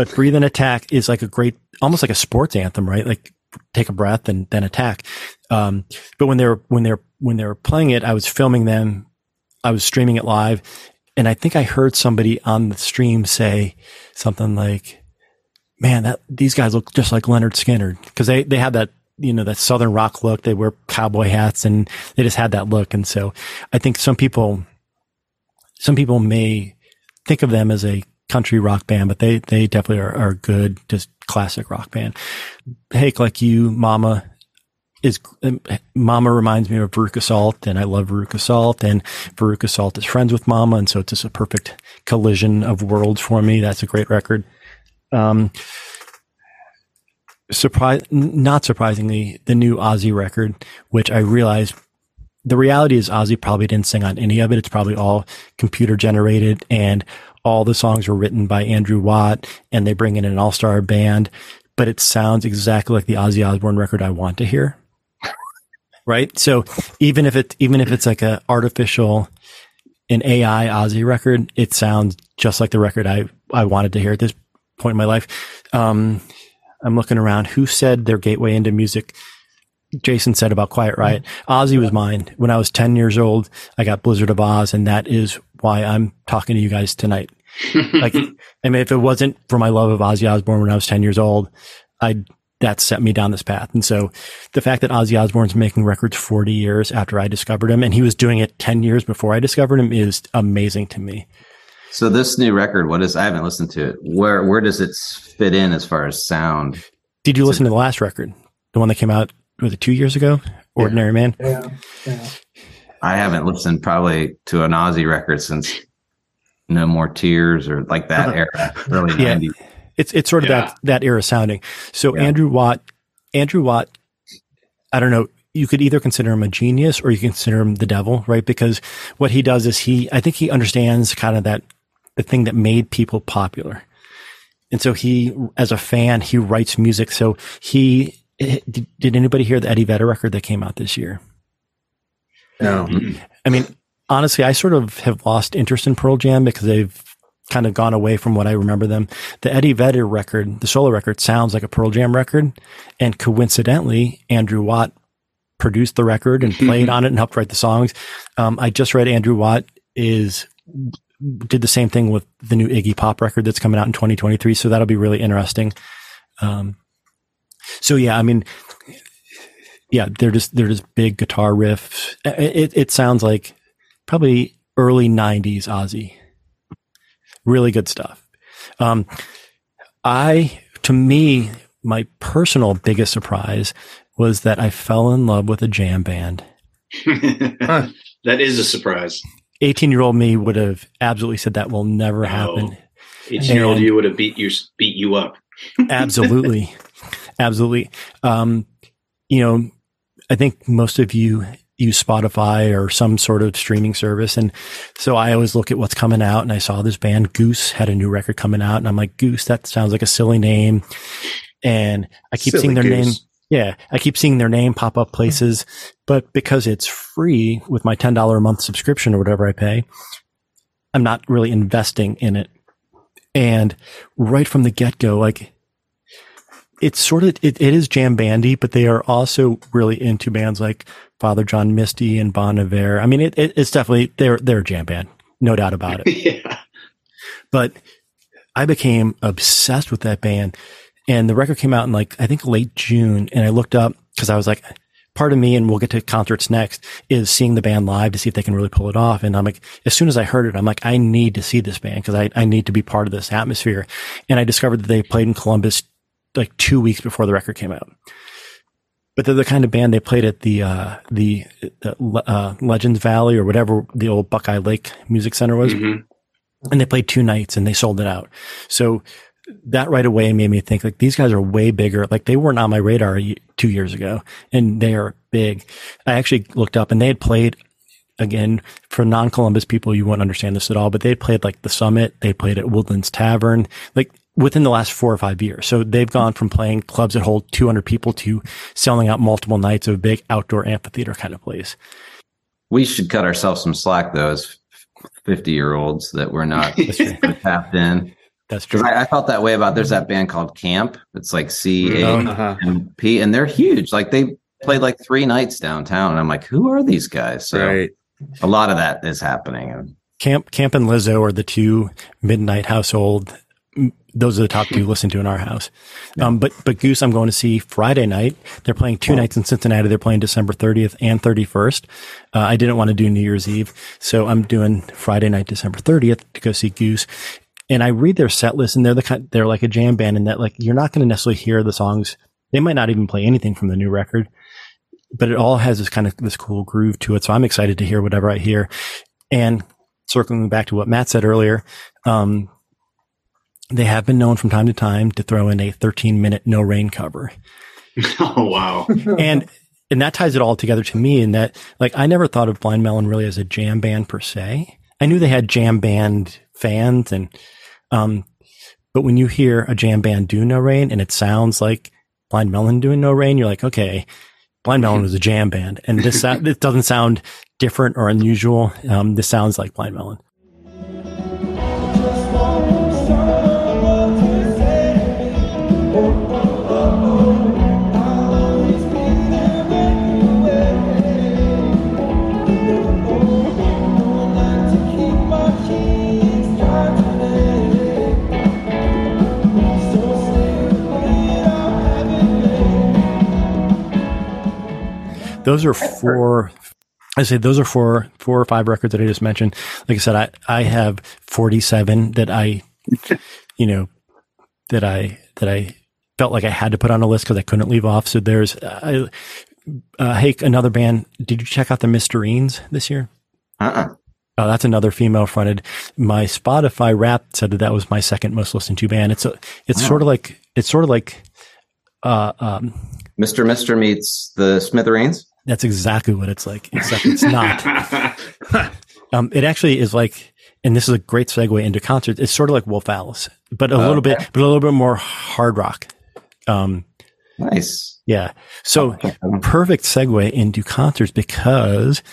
But breathe and attack is like a great almost like a sports anthem right? Like take a breath and then attack. Um, but when they were when they were when they were playing it i was filming them. I was streaming it live. And i think i heard somebody on the stream say something like man that these guys look just like Lynyrd Skynyrd. Because they they had that you know that southern rock look. They wear cowboy hats and they just had that look. And so i think some people some people may think of them as a country rock band, but they, they definitely are, are good, just classic rock band. Hake, like you, Mama is, um, Mama reminds me of Veruca Salt and I love Veruca Salt and Veruca Salt is friends with Mama. And so it's just a perfect collision of worlds for me. That's a great record. Um, surprise, not surprisingly, the new Ozzy record, which I realized the reality is Ozzy probably didn't sing on any of it. It's probably all computer generated and all the songs were written by Andrew Watt and they bring in an all-star band, but it sounds exactly like the Ozzy Osbourne record I want to hear. right? So even if it, even if it's like a artificial, an AI Ozzy record, it sounds just like the record I, I wanted to hear at this point in my life. Um, I'm looking around. Who said their gateway into music? Jason said about Quiet Riot. Ozzy was mine. When I was 10 years old, I got Blizzard of Ozz, and that is why I'm talking to you guys tonight. like, I mean, if it wasn't for my love of Ozzy Osbourne when I was 10 years old, I that set me down this path. And so the fact that Ozzy Osbourne's making records 40 years after I discovered him and he was doing it 10 years before I discovered him is amazing to me. So this new record, what is? I haven't listened to it. Where where does it fit in as far as sound? Did you listen to the last record? The one that came out was it two years ago? Ordinary Man. Yeah, yeah. I haven't listened probably to an Ozzy record since No More Tears or like that uh-huh. era, early Yeah. nineties. It's it's sort of Yeah. that that era sounding. So Yeah. Andrew Watt, Andrew Watt, I don't know. You could either consider him a genius or you can consider him the devil, right? Because what he does is he, I think he understands kind of that the thing that made people popular. And so he, as a fan, he writes music. So he, did, did anybody hear the Eddie Vedder record that came out this year? No. I mean, honestly, I sort of have lost interest in Pearl Jam because they've kind of gone away from what I remember them. The Eddie Vedder record, the solo record sounds like a Pearl Jam record. And coincidentally, Andrew Watt produced the record and played on it and helped write the songs. Um, I just read Andrew Watt is did the same thing with the new Iggy Pop record that's coming out in 2023. So that'll be really interesting. Um, so yeah, I mean, yeah, they're just they're just big guitar riffs. It, it, sounds like probably early '90s Ozzy. Really good stuff. Um, I to me, my personal biggest surprise was that I fell in love with a jam band. that is a surprise. 18 year old me would have absolutely said that will never happen. Eighteen year old you would have beat you beat you up. absolutely absolutely. Um you know i think most of you use spotify or some sort of streaming service. And so i always look at what's coming out and i saw this band goose had a new record coming out. And i'm like goose that sounds like a silly name. And i keep Silly seeing their name. Yeah i keep seeing their name pop up places. But because it's free with my $10 a month subscription or whatever i pay i'm not really investing in it. And right from the get go, like it's sort of, it, it is jam bandy, but they are also really into bands like Father John Misty and Bon Iver. I mean, it, it, it's definitely, they're, they're a jam band. No doubt about it. yeah. but I became obsessed with that band. And the record came out in like, I think late June. And I looked up because I was like, part of me, and we'll get to concerts next, is seeing the band live to see if they can really pull it off. And I'm like, as soon as I heard it, I'm like, I need to see this band because I, I need to be part of this atmosphere. And I discovered that they played in Columbus like two weeks before the record came out. But they're the kind of band they played at the, uh, the, uh, Legends Valley or whatever the old Buckeye Lake Music Center was Mhm. and they played two nights and they sold it out. So that right away made me think like these guys are way bigger. Like they weren't on my radar two years ago and they are big. I actually looked up and they had played again for non-Columbus people. You won't understand this at all, but they had played like the summit. They played at Woodlands Tavern, like within the last four or five years. So they've gone from playing clubs that hold 200 people to selling out multiple nights of a big outdoor amphitheater kind of place. We should cut ourselves some slack though, as fifty year olds that we're not tapped in. That's true. I, I felt that way about there's that band called Camp. It's like C A Uh-huh. M P, and they're huge. Like they played like three nights downtown, and I'm like, who are these guys? So Right. a lot of that is happening. Camp Camp and Lizzo are the two midnight household. Those are the top two listened to in our house. Um, but but Goose, I'm going to see Friday night. They're playing two nights in Cincinnati. They're playing December 30th and 31st. Uh, I didn't want to do New Year's Eve, so I'm doing Friday night, December 30th to go see Goose. And I read their set list, and they're the kind, they're like a jam band in that like you're not going to necessarily hear the songs. They might not even play anything from the new record, but it all has this kind of this cool groove to it. So I'm excited to hear whatever I hear. And circling back to what Matt said earlier, um, they have been known from time to time to throw in a 13 minute no rain cover. Oh wow. and and that ties it all together to me in that like I never thought of Blind Melon really as a jam band per se. I knew they had jam band fans and um but when you hear a jam band do no rain and it sounds like Blind Melon doing no rain, you're like, okay, Blind Melon was a jam band. And this this doesn't sound different or unusual. Um this sounds like Blind Melon. Those are four. I say those are four, four or five records that I just mentioned. Like I said, I, I have 47 that I, you know, that I, that I felt like I had to put on a list because I couldn't leave off. So there's, uh, uh, hey, another band. Did you check out the Mysterines this year? uh-uh. Oh, that's another female fronted. My Spotify rap said that that was my second most listened to band. It's a, it's Wow. sort of like, it's sort of like, uh, um, Mr. Mister meets the Smithereens. That's exactly what it's like, except it's not. Um, it actually is like, and this is a great segue into concerts. It's sort of like Wolf Alice, but a Oh, little bit, but a little bit more hard rock. Um, Nice. yeah. So Okay. perfect segue into concerts because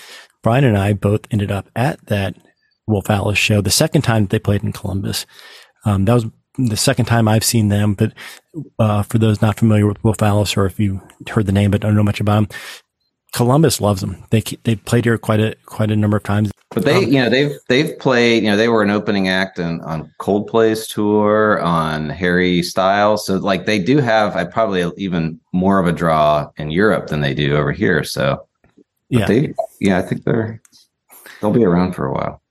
Brian and I both ended up at that Wolf Alice show the second time that they played in Columbus. Um, that was the second time I've seen them, but, uh, for those not familiar with Wolf Alice or if you heard the name but don't know much about them, Columbus loves them. They, they played here quite a, quite a number of times. But they, you know, they've they've played. You know, they were an opening act in, on Coldplay's tour, on Harry Styles. So, like, they do have, I probably even more of a draw in Europe than they do over here. So, Yeah. they, yeah, I think they're they'll be around for a while.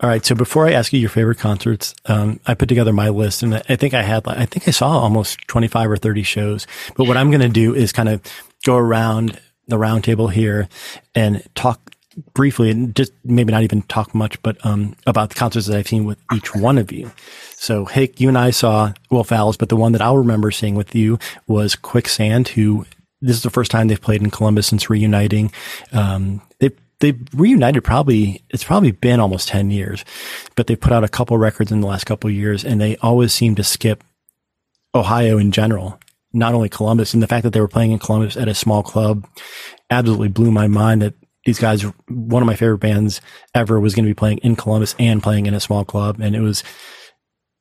All right. So before I ask you your favorite concerts, um, I put together my list and I think I had, I think I saw almost 25 or 30 shows. But what I'm going to do is kind of go around the roundtable here and talk briefly and just maybe not even talk much, but, um, about the concerts that I've seen with each one of you. So, Hick, you and I saw Wolf Alice, but the one that I'll remember seeing with you was Quicksand, who this is the first time they've played in Columbus since reuniting. Um, they they've reunited probably it's probably been almost 10 years but they put out a couple records in the last couple years and they always seem to skip ohio in general not only columbus and the fact that they were playing in columbus at a small club absolutely blew my mind that these guys one of my favorite bands ever was going to be playing in columbus and playing in a small club and it was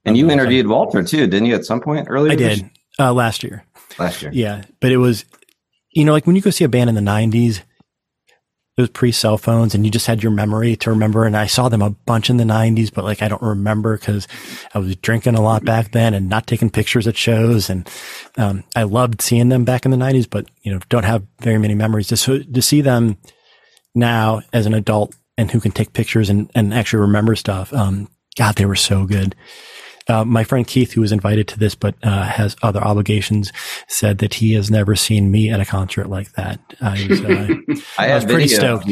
And you interviewed Walter too, didn't you? At some point earlier, I did uh, last year. last year. Yeah, but it was, you know, like when you go see a band in the '90s, it was pre cell phones, and you just had your memory to remember. And I saw them a bunch in the '90s, but like I don't remember because I was drinking a lot back then and not taking pictures at shows. And um, I loved seeing them back in the '90s, but you know, don't have very many memories. To to see them now as an adult and who can take pictures and and actually remember stuff. Um, God, they were so good. Uh, my friend Keith, who was invited to this but uh, has other obligations, said that he has never seen me at a concert like that. I was, uh, I I was have pretty stoked.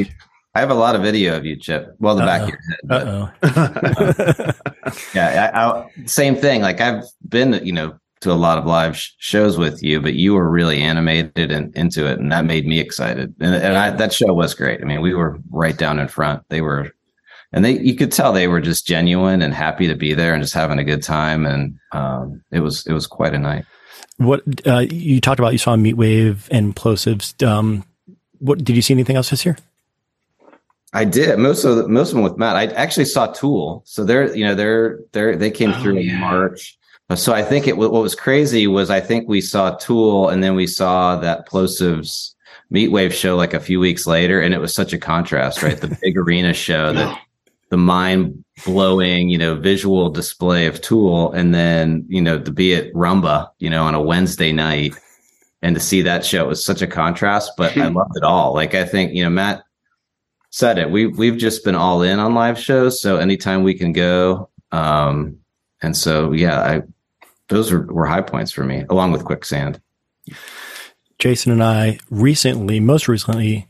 I have a lot of video of you, Chip. Well, the back of your head. But uh oh. yeah, I, I, same thing. Like I've been, you know, to a lot of live sh- shows with you, but you were really animated and into it, and that made me excited. And, and I, that show was great. I mean, we were right down in front. They were, and they, you could tell they were just genuine and happy to be there and just having a good time. And um, it was, it was quite a night. What uh, you talked about? You saw Meatwave and Plosivs. Um, what did you see anything else this year? I did most of the, most of them with Matt. I actually saw Tool, so they're you know they're they're they came Oh, through in. March. So I think it what was crazy was I think we saw Tool and then we saw that Plosivs Meatwave show like a few weeks later, and it was such a contrast, right? The big arena show that the mind blowing you know visual display of Tool, and then you know to be at Rumba, you know, on a Wednesday night. And to see that show it was such a contrast, but I loved it all. Like I think you know Matt said it. We we've just been all in on live shows, so anytime we can go. Um, and so yeah, I those were, were high points for me, along with Quicksand. Jason and I recently, most recently,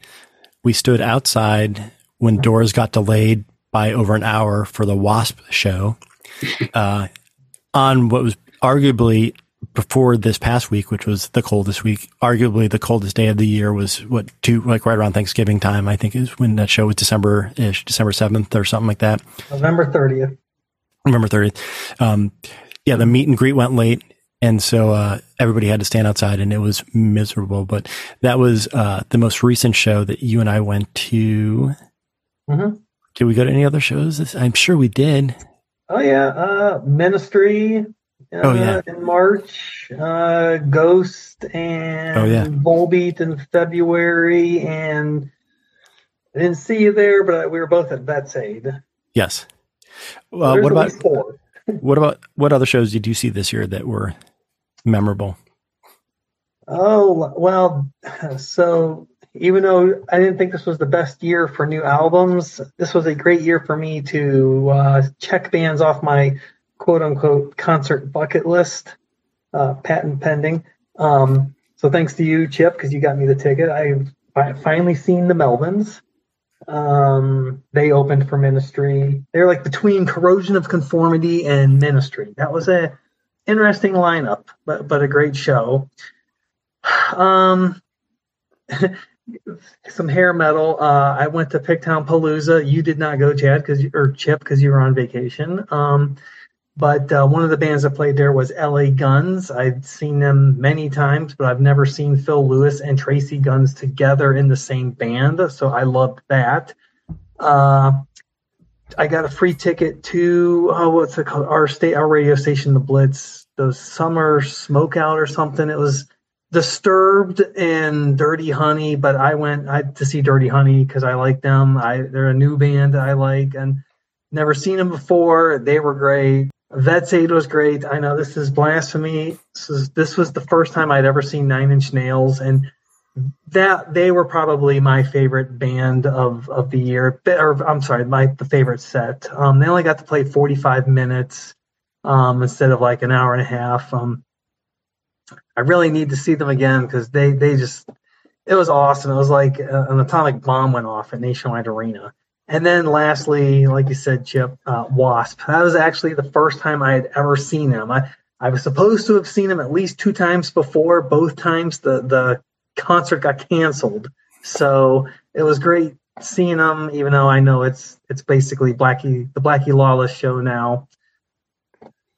we stood outside when doors got delayed by over an hour for the Wasp show uh, on what was arguably before this past week, which was the coldest week, arguably the coldest day of the year was what two, like right around Thanksgiving time, I think is when that show was December ish, December 7th or something like that. November 30th. November 30th. Um, yeah, the meet and greet went late. And so, uh, everybody had to stand outside and it was miserable, but that was, uh, the most recent show that you and I went to. Mhm. Did we go to any other shows? This- I'm sure we did. Oh yeah, uh, Ministry. Uh, Oh, yeah. in March, uh, Ghost and Oh, yeah. Volbeat in February, and I didn't see you there, but we were both at Vets Aid. Yes. Uh, what about, what about, what other shows did you see this year that were memorable? Oh well, so even though I didn't think this was the best year for new albums, this was a great year for me to uh, check bands off my quote unquote concert bucket list, uh, patent pending. Um, so thanks to you, Chip, because you got me the ticket. I've finally seen the Melvins. Um, they opened for Ministry. They're like between Corrosion of Conformity and Ministry. That was a interesting lineup, but but a great show. Um, some hair metal. Uh, I went to Picktown Palooza. You did not go, Chad, because or Chip, because you were on vacation. Um, but uh, one of the bands that played there was L.A. Guns. I've seen them many times, but I've never seen Phil Lewis and Tracii Guns together in the same band. So I loved that. Uh, I got a free ticket to oh, what's it called? Our state, our radio station, the Blitz, the summer smokeout or something. It was Disturbed and Dirty Honey, but I went I, to see Dirty Honey because I like them. I they're a new band I like and never seen them before. They were great. Vets Aid was great. I know this is blasphemy. This is this was the first time I'd ever seen Nine Inch Nails, and that they were probably my favorite band of of the year. Or I'm sorry, my the favorite set. Um, they only got to play 45 minutes um, instead of like an hour and a half. Um, I really need to see them again because they they just it was awesome. It was like uh, an atomic bomb went off at Nationwide Arena. And then lastly, like you said, Chip, uh, Wasp. That was actually the first time I had ever seen them. I, I was supposed to have seen them at least two times before. Both times the, the concert got canceled. So it was great seeing them, even though I know it's it's basically Blackie the Blackie Lawless show now.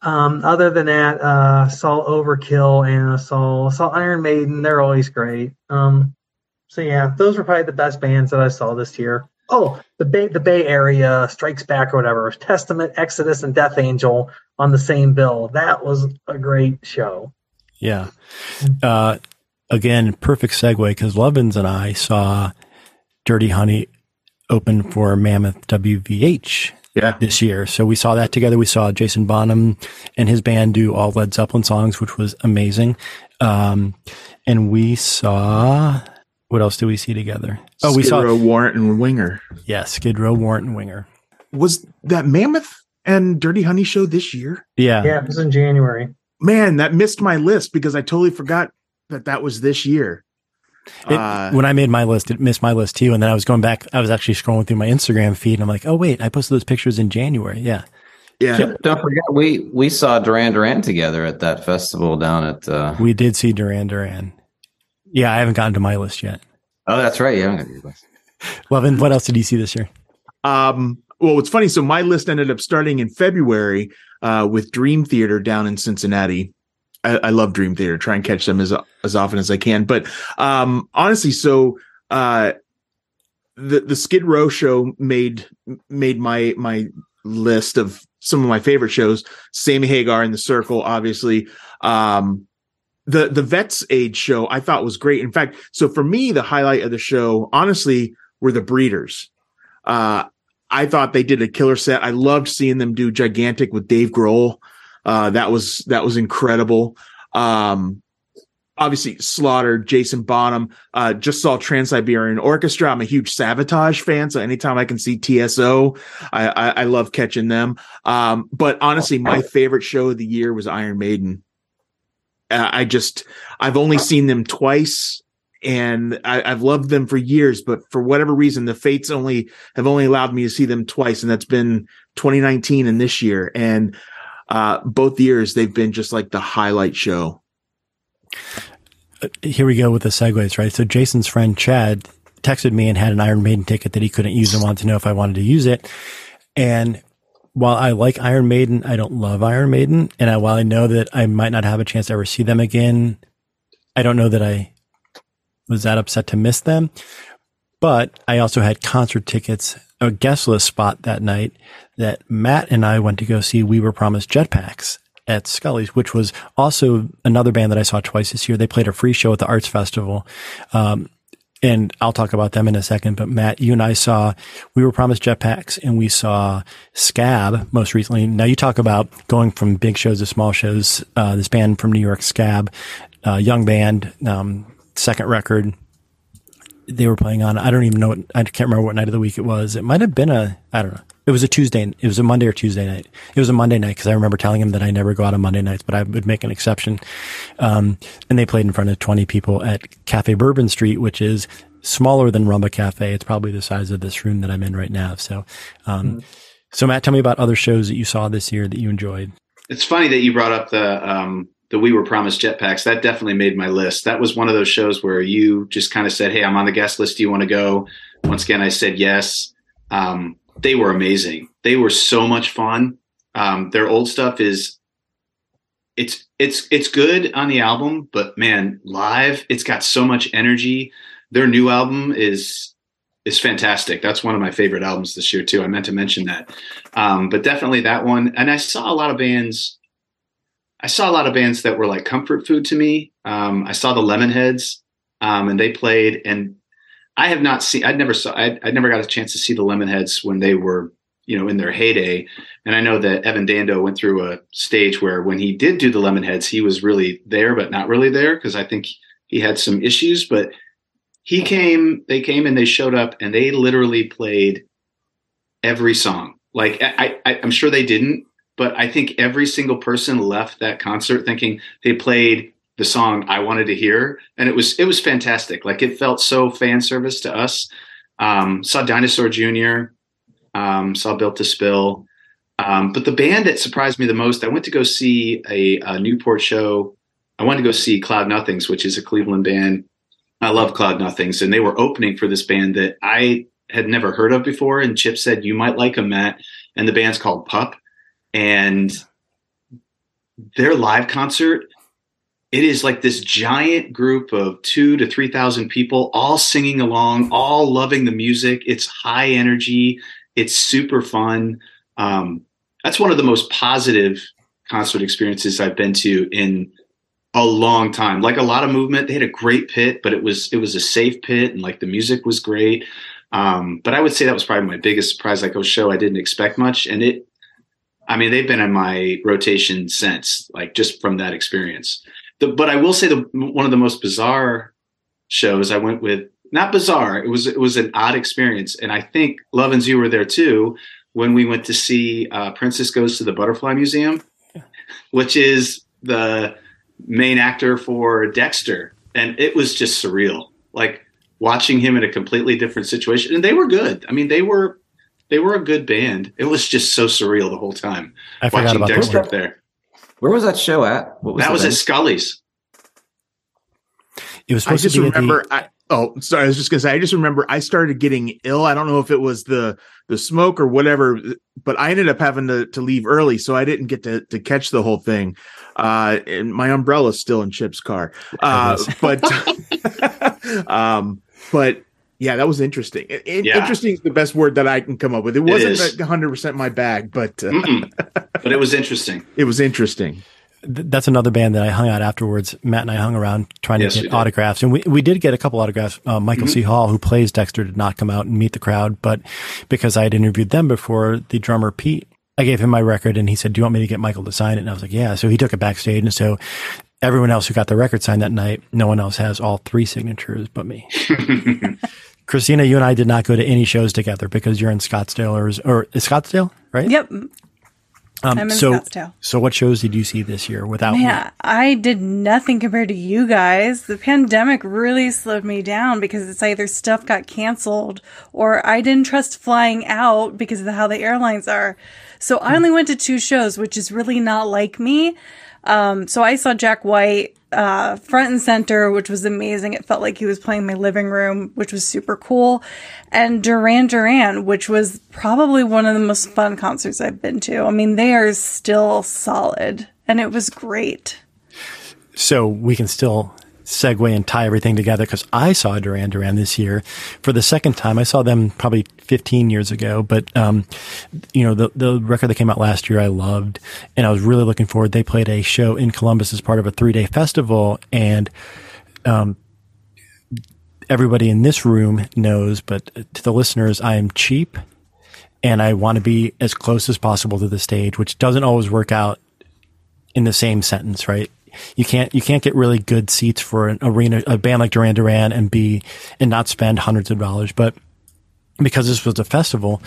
Um, other than that, uh, saw Overkill and I saw saw Iron Maiden. They're always great. Um, so yeah, those were probably the best bands that I saw this year. Oh, the Bay the Bay Area Strikes Back or whatever. Testament, Exodus, and Death Angel on the same bill. That was a great show. Yeah. Uh, again, perfect segue because Lovins and I saw Dirty Honey open for Mammoth WVH Yeah. this year. So we saw that together. We saw Jason Bonham and his band do all Led Zeppelin songs, which was amazing. Um, and we saw, what else did we see together? Oh, we Skid saw, Row, Warrant and Winger. yeah, Skid Row, Warrant, and Winger. Was that Mammoth and Dirty Honey show this year? Yeah. Yeah, it was in January. Man, that missed my list because I totally forgot that that was this year. It- Uh, when I made my list, it missed my list too. And then I was going back, I was actually scrolling through my Instagram feed and I'm like, oh, wait, I posted those pictures in January. Yeah. yeah. Don't forget, we we saw Duran Duran together at that festival down at. Uh, We did see Duran Duran. Yeah, I haven't gotten to my list yet. oh, that's right. Yeah, I'm gonna do this. Levin, what else did you see this year? Um, well, it's funny. So my list ended up starting in February uh, with Dream Theater down in Cincinnati. I, I love Dream Theater. Try and catch them as as often as I can. But um, honestly, so uh, the the Skid Row show made made my my list of some of my favorite shows. Sammy Hagar in the Circle, obviously. Um, the the Vets Aid show I thought was great. In fact, so for me, the highlight of the show, honestly, were the Breeders. Uh, I thought they did a killer set. I loved seeing them do gigantic with Dave Grohl. Uh, that was that was incredible. Um, obviously, Slaughter, Jason Bonham. Uh, just saw Trans Siberian Orchestra. I'm a huge Savatage fan, so anytime I can see TSO, I, I, I love catching them. Um, but honestly, my favorite show of the year was Iron Maiden. Uh, I just I've only seen them twice and I, I've loved them for years, but for whatever reason, the fates only have only allowed me to see them twice, and that's been 2019 and this year. And uh, both years they've been just like the highlight show. Here we go with the segues, right? So Jason's friend Chad texted me and had an Iron Maiden ticket that he couldn't use and wanted to know if I wanted to use it. And while I like Iron Maiden, I don't love Iron Maiden. And I, while I know that I might not have a chance to ever see them again, I don't know that I was that upset to miss them. But I also had concert tickets, a guest list spot that night that Matt and I went to go see. We were promised jetpacks at Skully's, which was also another band that I saw twice this year. They played a free show at the Arts Festival. Um, and I'll talk about them in a second. But Matt, you and I saw, we were promised jetpacks and we saw Scab most recently. Now you talk about going from big shows to small shows. Uh, this band from New York, Scab, uh, young band, um, second record. They were playing on, I don't even know what, I can't remember what night of the week it was. It might have been a, I don't know. It was a Tuesday. It was a Monday or Tuesday night. It was a Monday night because I remember telling him that I never go out on Monday nights, but I would make an exception. Um, and they played in front of 20 people at Cafe Bourbon Street, which is smaller than Rumba Cafe. It's probably the size of this room that I'm in right now. So, um, so Matt, tell me about other shows that you saw this year that you enjoyed. It's funny that you brought up the um, the We Were Promised Jetpacks. That definitely made my list. That was one of those shows where you just kind of said, "Hey, I'm on the guest list. Do you want to go?" Once again, I said yes. Um, they were amazing. They were so much fun. Um, their old stuff is it's it's it's good on the album, but man, live, it's got so much energy. Their new album is is fantastic. That's one of my favorite albums this year too. I meant to mention that, um, but definitely that one. And I saw a lot of bands. I saw a lot of bands that were like comfort food to me. Um, I saw the Lemonheads, um, and they played. And I have not seen. I'd never saw. I I never got a chance to see the Lemonheads when they were, you know, in their heyday. And I know that Evan Dando went through a stage where when he did do the Lemonheads, he was really there, but not really there because I think he had some issues. But he came, they came and they showed up and they literally played every song. Like I, I, I'm sure they didn't, but I think every single person left that concert thinking they played the song I wanted to hear, and it was it was fantastic. Like it felt so fan service to us. Um, saw Dinosaur Jr. Um, saw Built to Spill, um, but the band that surprised me the most, I went to go see a, a Newport show. I wanted to go see Cloud Nothings, which is a Cleveland band. I love Cloud Nothings, and they were opening for this band that I had never heard of before. And Chip said, You might like them, Matt. And the band's called Pup. And their live concert, it is like this giant group of two to 3,000 people all singing along, all loving the music. It's high energy, it's super fun. Um, that's one of the most positive concert experiences I've been to in a long time. Like a lot of movement. They had a great pit, but it was it was a safe pit and like the music was great. Um, but I would say that was probably my biggest surprise. Like a show I didn't expect much, and it. I mean, they've been in my rotation since, like just from that experience. The, but I will say the one of the most bizarre shows I went with. Not bizarre. It was it was an odd experience, and I think Love and you were there too when we went to see uh, Princess Goes to the Butterfly Museum, which is the main actor for Dexter, and it was just surreal. Like watching him in a completely different situation, and they were good. I mean, they were they were a good band. It was just so surreal the whole time I forgot watching about that Dexter up there. Where was that show at? What was that was venue? at Skully's. It was I just to be at the- remember. I, oh, sorry. I was just gonna say. I just remember I started getting ill. I don't know if it was the the smoke or whatever, but I ended up having to to leave early, so I didn't get to to catch the whole thing. Uh, and my umbrella's still in Chip's car. Uh, but um, but yeah, that was interesting. I- I- Yeah. Interesting is the best word that I can come up with. It It wasn't is. one hundred percent my bag, but uh, but it was interesting. it was interesting. That's another band that I hung out afterwards. Matt and I hung around trying Yes, to get autographs, and we, we did get a couple autographs. Uh, Michael C. Hall, who plays Dexter, did not come out and meet the crowd, but because I had interviewed them before, the drummer Pete, I gave him my record, and he said, "Do you want me to get Michael to sign it?" And I was like, "Yeah." So he took it backstage, and so everyone else who got the record signed that night, no one else has all three signatures but me. Christina, you and I did not go to any shows together because you're in Scottsdale or, or is Scottsdale, right? Yep. Um, I'm in so, Scottsdale. so what shows did you see this year without me? I did nothing compared to you guys. The pandemic really slowed me down because it's either stuff got canceled or I didn't trust flying out because of how the airlines are. So I only went to two shows, which is really not like me. Um, so I saw Jack White uh, front and center, which was amazing. It felt like he was playing my living room, which was super cool. And Duran Duran, which was probably one of the most fun concerts I've been to. I mean, they are still solid, and it was great. so we can still segue and tie everything together because I saw Duran Duran this year for the second time. I saw them probably 15 years ago, but um, you know the the record that came out last year I loved, and I was really looking forward. They played a show in Columbus as part of a three day festival, and um, everybody in this room knows, but to the listeners, I am cheap. And I want to be as close as possible to the stage, which doesn't always work out in the same sentence, right? You can't you can't get really good seats for an arena a band like Duran Duran and be and not spend hundreds of dollars. But because this was a festival,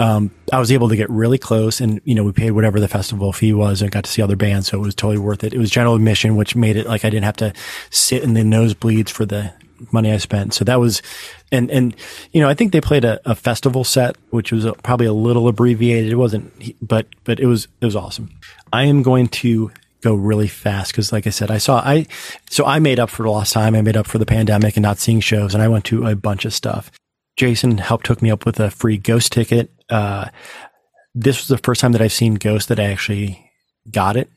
um, I was able to get really close, and you know we paid whatever the festival fee was, and got to see other bands, so it was totally worth it. It was general admission, which made it like I didn't have to sit in the nosebleeds for the money I spent. So that was, and and you know I think they played a, a festival set, which was a, probably a little abbreviated. It wasn't, but but it was it was awesome. I am going to go really fast because like I said, I saw I so I made up for the lost time. I made up for the pandemic and not seeing shows, and I went to a bunch of stuff. Jason helped hook me up with a free Ghost ticket. Uh, this was the first time that I've seen Ghost that I actually got it.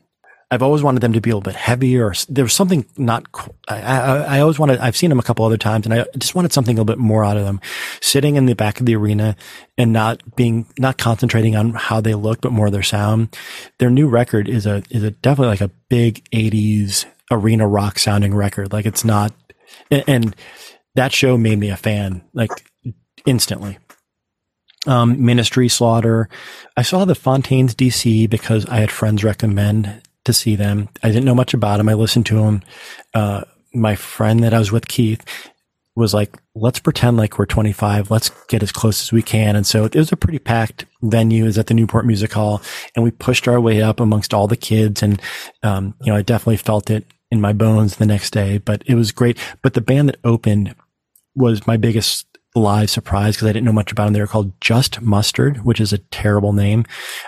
I've always wanted them to be a little bit heavier. There was something not. I, I, I always wanted. I've seen them a couple other times, and I just wanted something a little bit more out of them. Sitting in the back of the arena and not being not concentrating on how they look, but more their sound. Their new record is a is a definitely like a big '80s arena rock sounding record. Like it's not, and, and that show made me a fan like instantly um, Ministry Slaughter. I saw the Fontaines DC because I had friends recommend to see them. I didn't know much about them. I listened to them. Uh, my friend that I was with, Keith, was like, let's pretend like we're 25. Let's get as close as we can. And so it was a pretty packed venue. Was at the Newport Music Hall and we pushed our way up amongst all the kids. And, um, you know, I definitely felt it in my bones the next day, but it was great. But the band that opened was my biggest live surprise because I didn't know much about them. They were called Just Mustard, which is a terrible name.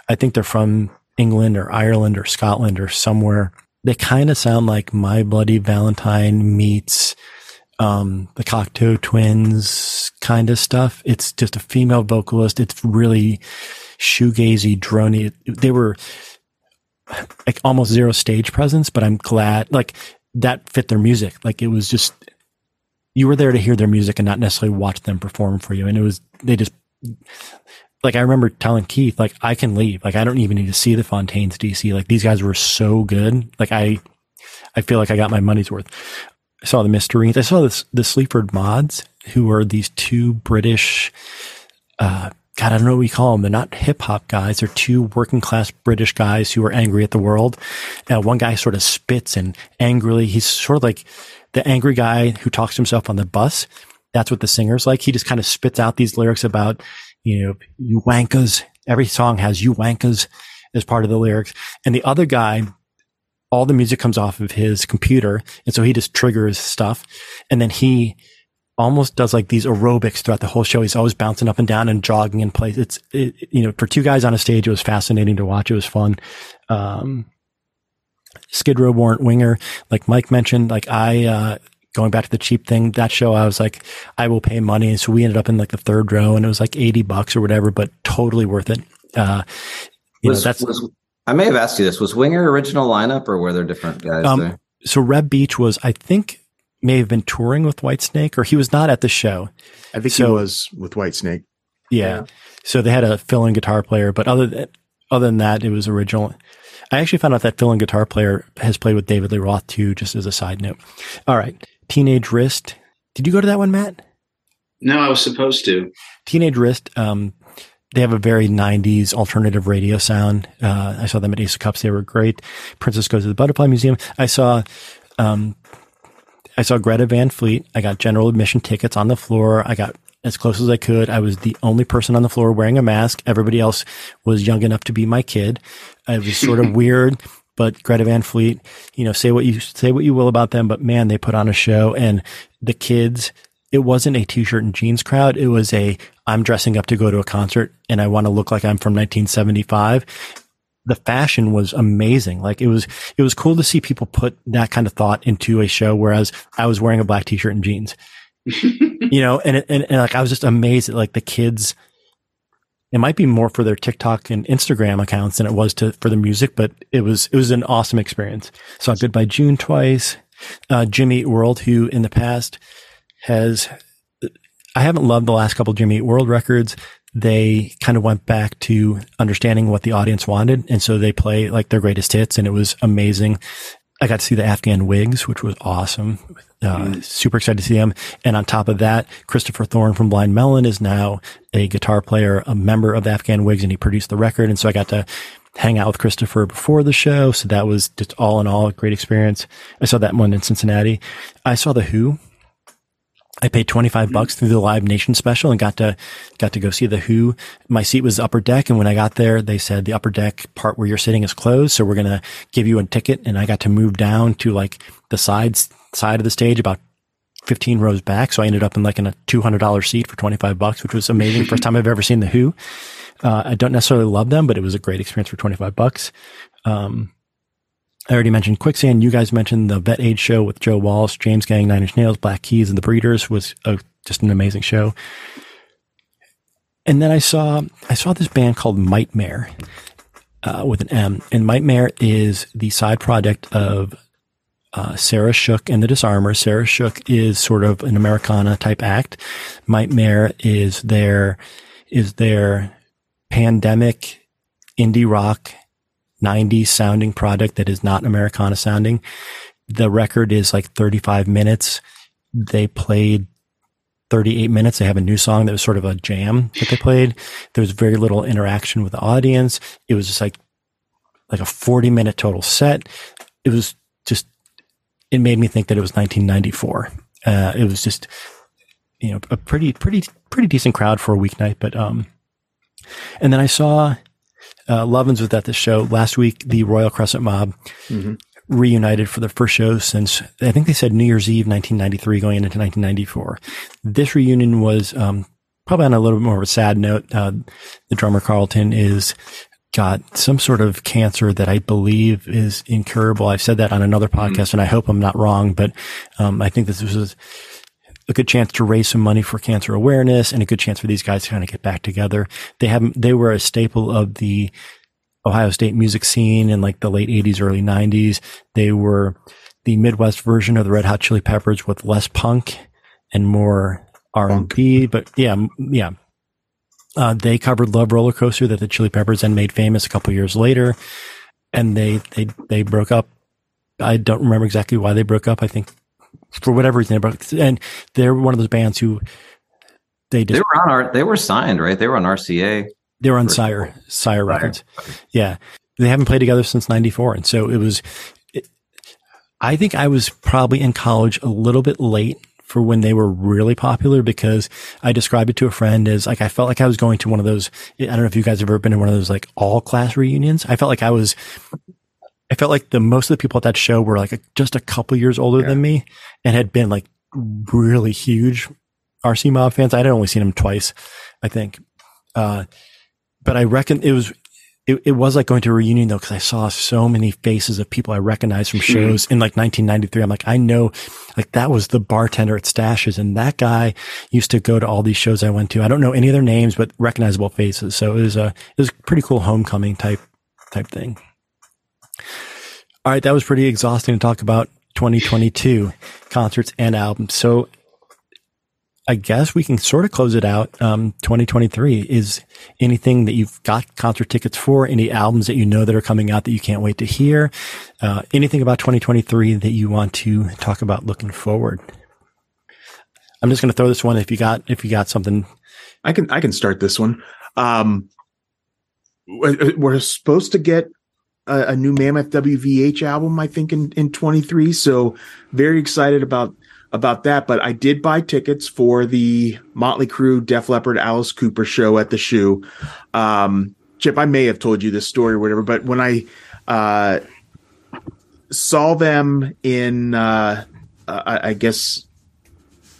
I think they're from England or Ireland or Scotland or somewhere. They kind of sound like My Bloody Valentine meets um, the Cocteau Twins kind of stuff. It's just a female vocalist. It's really shoegazy, drony. They were like almost zero stage presence, but I'm glad like that fit their music. Like it was just you were there to hear their music and not necessarily watch them perform for you. And it was, they just, like I remember telling Keith, like I can leave. Like I don't even need to see the Fontaines DC. Like these guys were so good. Like I, I feel like I got my money's worth. I saw the Mysterines. I saw this the Sleaford Mods, who are these two British. Uh, God, I don't know what we call them. They're not hip hop guys. They're two working class British guys who are angry at the world. Uh, one guy sort of spits and angrily. He's sort of like the angry guy who talks to himself on the bus. That's what the singer's like. He just kind of spits out these lyrics about, you know, you wankers. Every song has you wankers as part of the lyrics. And the other guy, all the music comes off of his computer. And so he just triggers stuff. And then he almost does like these aerobics throughout the whole show. He's always bouncing up and down and jogging in place. It's, it, you know, for two guys on a stage, it was fascinating to watch. It was fun. Um, Skid Row Warrant Winger, like Mike mentioned, like I, uh, going back to the cheap thing, that show, I was like, I will pay money. And so we ended up in like the third row and it was like 80 bucks or whatever, but totally worth it. Uh, you was, know, that's, was, I may have asked you this. Was Winger original lineup or were there different guys Um, there? so Reb Beach was, I think, may have been touring with Whitesnake or he was not at the show. I think So- he was with Whitesnake. Yeah. Yeah. So they had a fill-in guitar player, but other than, other than that, it was original. I actually found out that fill-in guitar player has played with David Lee Roth too, just as a side note. All right. Teenage Wrist. Did you go to that one, Matt? No, I was supposed to. Teenage Wrist. Um, they have a very 90s alternative radio sound. Uh, I saw them at Ace of Cups. They were great. Princess Goes to the Butterfly Museum. I saw, um, I saw Greta Van Fleet. I got general admission tickets on the floor. I got as close as I could. I was the only person on the floor wearing a mask. Everybody else was young enough to be my kid. It was sort of weird, but Greta Van Fleet, you know, say what you say what you will about them, but man, they put on a show and the kids, it wasn't a t-shirt and jeans crowd. It was a, I'm dressing up to go to a concert and I want to look like I'm from 1975 the fashion was amazing. Like it was, it was cool to see people put that kind of thought into a show. Whereas I was wearing a black t-shirt and jeans, you know, and, and, and like I was just amazed at like the kids. It might be more for their TikTok and Instagram accounts than it was to for the music, but it was it was an awesome experience. Saw Goodbye June twice. Uh, Jimmy Eat World, who in the past has, I haven't loved the last couple Jimmy Eat World records they kind of went back to understanding what the audience wanted. And so they play like their greatest hits and it was amazing. I got to see the Afghan Whigs, which was awesome. Uh, super excited to see them. And on top of that, Christopher Thorn from Blind Melon is now a guitar player, a member of the Afghan Whigs, and he produced the record. And so I got to hang out with Christopher before the show. So that was just all in all a great experience. I saw that one in Cincinnati. I saw the Who I paid 25 bucks through the Live Nation special and got to, got to go see the Who. My seat was upper deck. And when I got there, they said the upper deck part where you're sitting is closed. So we're going to give you a ticket. And I got to move down to like the sides, side of the stage about 15 rows back. So I ended up in like in a $200 seat for 25 bucks, which was amazing. First time I've ever seen the Who. Uh, I don't necessarily love them, but it was a great experience for 25 bucks. Um, I already mentioned Quicksand. You guys mentioned the Vets Aid show with Joe Walsh, James Gang, Nine Inch Nails, Black Keys, and the Breeders was a, just an amazing show. And then I saw I saw this band called Mightmare uh, with an M, and Mightmare is the side project of uh, Sarah Shook and the Disarmers. Sarah Shook is sort of an Americana type act. Mightmare is their is their pandemic indie rock 90s sounding product that is not Americana sounding. The record is like 35 minutes. They played 38 minutes. They have a new song that was sort of a jam that they played. There was very little interaction with the audience. It was just like, like a 40 minute total set. It was just, it made me think that it was 1994. Uh, it was just, you know, a pretty, pretty, pretty decent crowd for a weeknight. But, um, and then I saw, uh, Lovins was at the show last week. The Royal Crescent Mob Mhm. reunited for the first show since I think they said New Year's Eve, 1993, going into 1994. This reunion was um, probably on a little bit more of a sad note. Uh, the drummer Carlton is got some sort of cancer that I believe is incurable. I've said that on another podcast, and I hope I'm not wrong, but um, I think this was a good chance to raise some money for cancer awareness and a good chance for these guys to kind of get back together. They haven't, they were a staple of the Ohio State music scene in like the late 80s, early 90s. They were the Midwest version of the Red Hot Chili Peppers with less punk and more R&B, but yeah, yeah. Uh, they covered Love Roller Coaster that the Chili Peppers then made famous a couple years later, and they they they broke up. I don't remember exactly why they broke up. I think for whatever reason broke. And they're one of those bands who they just They were on our. They were signed, right? They were on RCA. they were on Sire Sire Records. Yeah, they haven't played together since '94, and so it was. It, I think I was probably in college a little bit late for when they were really popular because I described it to a friend as like I felt like I was going to one of those. I don't know if you guys have ever been to one of those like all class reunions. I felt like I was. I felt like the most of the people at that show were like a, just a couple years older than me and had been like really huge RC Mob fans. I'd only seen them twice, I think. Uh, but I reckon it was, it, it was like going to a reunion though, cause I saw so many faces of people I recognized from shows in like 1993. I'm like, I know, like that was the bartender at Stache's and that guy used to go to all these shows I went to. I don't know any of their names, but recognizable faces. So it was a, it was a pretty cool homecoming type, type thing. All right. That was pretty exhausting to talk about 2022 concerts and albums. So I guess we can sort of close it out. Um, 2023 is anything that you've got concert tickets for, any albums that you know that are coming out that you can't wait to hear, uh, anything about 2023 that you want to talk about looking forward. I'm just going to throw this one. If you got, if you got something, I can I can start this one. Um, we're we're supposed to get a, a new Mammoth WVH album, I think, in in 23. So very excited about about that. But I did buy tickets for the Motley Crue, Def Leppard, Alice Cooper show at the Shoe. Um, Chip, I may have told you this story or whatever, but when I uh, saw them in, uh, I, I guess,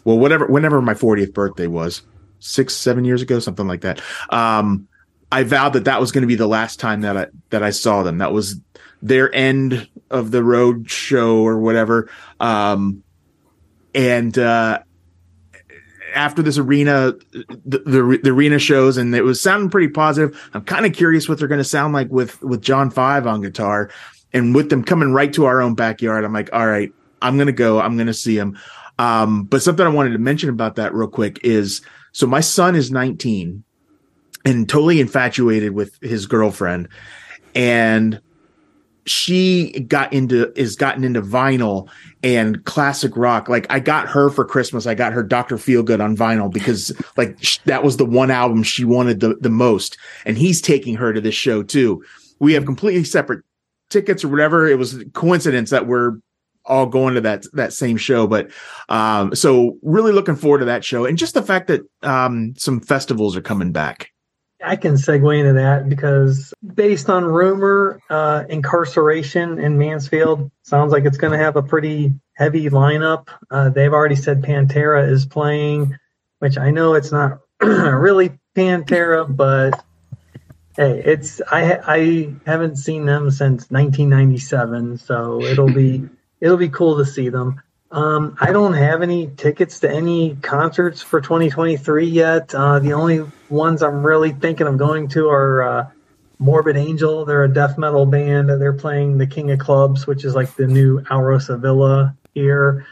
well, whatever, whenever my 40th birthday was, six, seven years ago, something like that. Um, I vowed that that was going to be the last time that I that I saw them. That was their end of the road show or whatever. Um, and uh, after this arena, the, the the arena shows, and it was sounding pretty positive. I'm kind of curious what they're going to sound like with with John Five on guitar, and with them coming right to our own backyard. I'm like, all right, I'm going to go. I'm going to see them. Um, but something I wanted to mention about that real quick is so my son is 19 and totally infatuated with his girlfriend. And she got into is gotten into vinyl and classic rock. Like i got her for christmas. I got her dr feelgood on vinyl because like that was the one album she wanted the, the most. And he's taking her to this show too. We have completely separate tickets or whatever. It was coincidence that we're all going to that that same show. But um so really looking forward to that show. And just the fact that um some festivals are coming back I can segue into that because based on rumor, uh, Inkcarceration in Mansfield sounds like it's going to have a pretty heavy lineup. Uh, they've already said Pantera is playing, which I know it's not really Pantera, but hey, it's I I haven't seen them since 1997, so it'll be it'll be cool to see them. Um, I don't have any tickets to any concerts for 2023 yet. Uh, the only ones I'm really thinking of going to are uh, Morbid Angel. They're a death metal band. They're playing the King of Clubs, which is like the new Alrosa Villa here.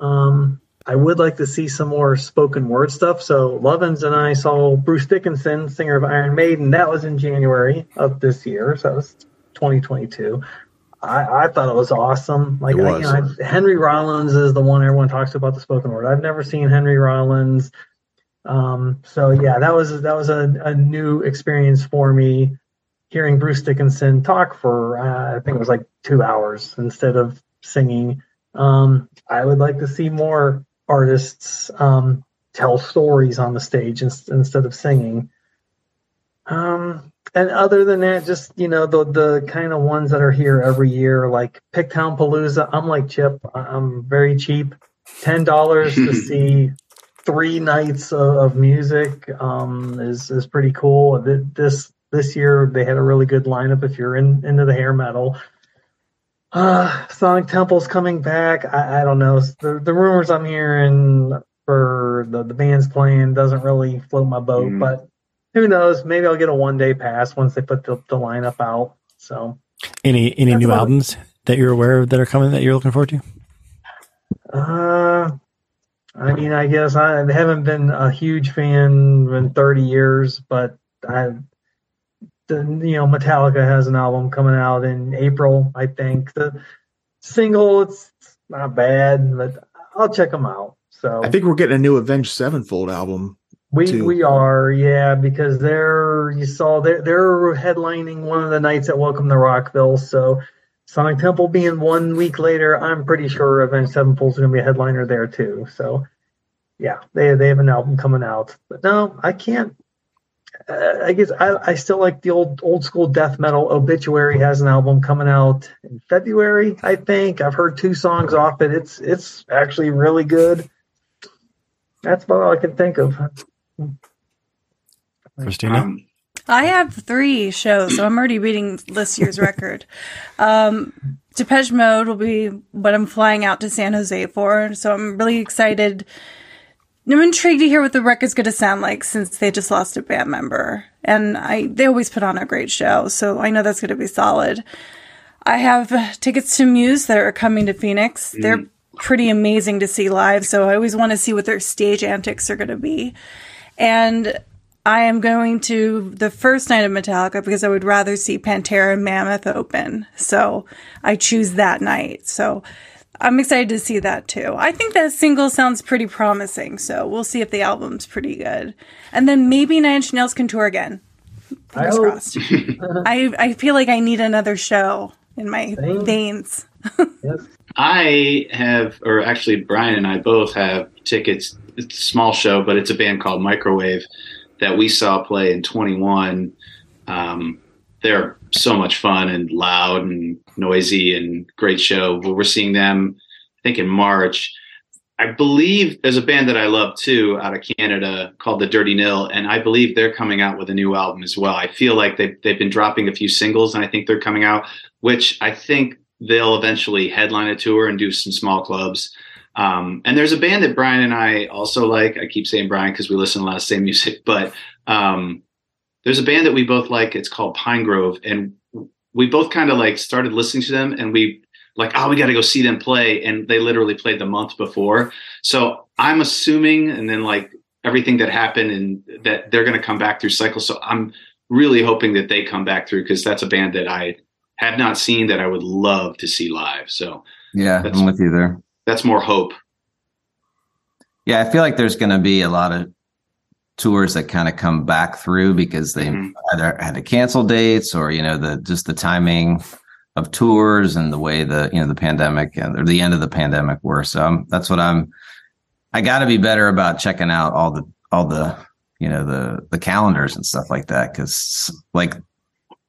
Um, I would like to see some more spoken word stuff. So Lovins and I saw Bruce Dickinson, singer of Iron Maiden. That was in January of this year, so that was 2022. I, I thought it was awesome. Like It I- was. you know, I, Henry Rollins is the one everyone talks about the spoken word. I've never seen Henry Rollins. Um, so yeah, that was that was a, a new experience for me. Hearing Bruce Dickinson talk for uh, I think it was like two hours instead of singing. Um, I would like to see more artists um, tell stories on the stage ins- instead of singing. Um, and other than that, just you know the the kind of ones that are here every year, like Picktown Palooza. I'm like Chip. I'm very cheap. Ten dollars to see three nights of, music um, is is pretty cool. This this year they had a really good lineup. If you're in into the hair metal, uh, Sonic Temple's coming back. I, I don't know. The the rumors I'm hearing for the the bands playing doesn't really float my boat, Mhm. but who knows? Maybe I'll get a one day pass once they put the, the lineup out. So any, any That's new about it. albums that you're aware of that are coming that you're looking forward to? uh, I mean, I guess I haven't been a huge fan in 30 years, but I, the, you know, Metallica has an album coming out in April, I think. The single, it's not bad, but I'll check them out. So I think we're getting a new Avenged Sevenfold album. We too. we are, yeah, because they're you saw they're they're headlining one of the nights at Welcome to Rockville. So Sonic Temple being one week later, I'm pretty sure Avenged Sevenfold's going to be a headliner there too. So yeah, they they have an album coming out. But no, I can't. Uh, I guess I, I still like the old old school death metal. Obituary has an album coming out in February. I think I've heard two songs off it. It's it's actually really good. That's about all I can think of. Christina. Um, I have three shows, so I'm already beating this year's record. Um, Depeche Mode will be what I'm flying out to San Jose for, so I'm really excited. I'm intrigued to hear what the record's going to sound like since they just lost a band member, and I they always put on a great show, so I know that's going to be solid. I have uh, tickets to Muse that are coming to Phoenix. They're pretty amazing to see live, so I always want to see what their stage antics are going to be. And I am going to the first night of Metallica because I would rather see Pantera and Mammoth open. So I choose that night. So I'm excited to see that too. I think that single sounds pretty promising. So we'll see if the album's pretty good. And then maybe Nine Inch Nails can tour again. I Fingers hope. crossed. I, I feel like I need another show in my Same. veins. Yes. I have, or actually, Brian and I both have tickets. It's a small show, but it's a band called Microwave that we saw play in 21. Um, they're so much fun and loud and noisy and great show. We're seeing them, I think, in March. I believe there's a band that I love too out of Canada called the Dirty Nil, and I believe they're coming out with a new album as well. I feel like they've, they've been dropping a few singles, and I think they're coming out, which I think they'll eventually headline a tour and do some small clubs. Um, and there's a band that Brian and I also like. I keep saying Brian because we listen to a lot of the same music, but um, there's a band that we both like. It's called Pine Grove, and we both kind of like started listening to them, and we like, oh, we got to go see them play, and they literally played the month before. So I'm assuming, and then like everything that happened, and that they're going to come back through cycles. So I'm really hoping that they come back through because that's a band that I have not seen that I would love to see live. So Yeah, I'm with you there. That's more hope. Yeah, I feel like there's going to be a lot of tours that kind of come back through because they Mhm. either had to cancel dates or you know the just the timing of tours and the way the you know the pandemic and or the end of the pandemic were. So I'm, that's what I'm. I got to be better about checking out all the all the you know the the calendars and stuff like that because like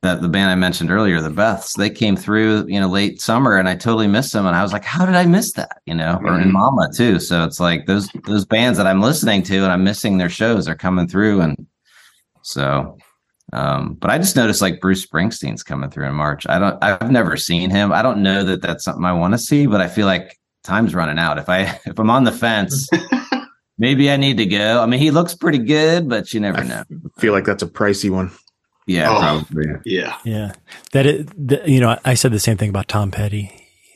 that the band I mentioned earlier, the Beths, they came through, you know, late summer and I totally missed them. And I was like, how did I miss that? You know, or in Mhm. Mama too. So it's like those those bands that I'm listening to and I'm missing their shows are coming through. And so um, but I just noticed like Bruce Springsteen's coming through in March. I don't I've never seen him. I don't know that that's something I want to see, but I feel like time's running out. If I if I'm on the fence, maybe I need to go. I mean, he looks pretty good, but you never know. feel like that's a pricey one. Yeah, Oh. probably. Yeah. Yeah, that is, the, you know, I said the same thing about Tom Petty.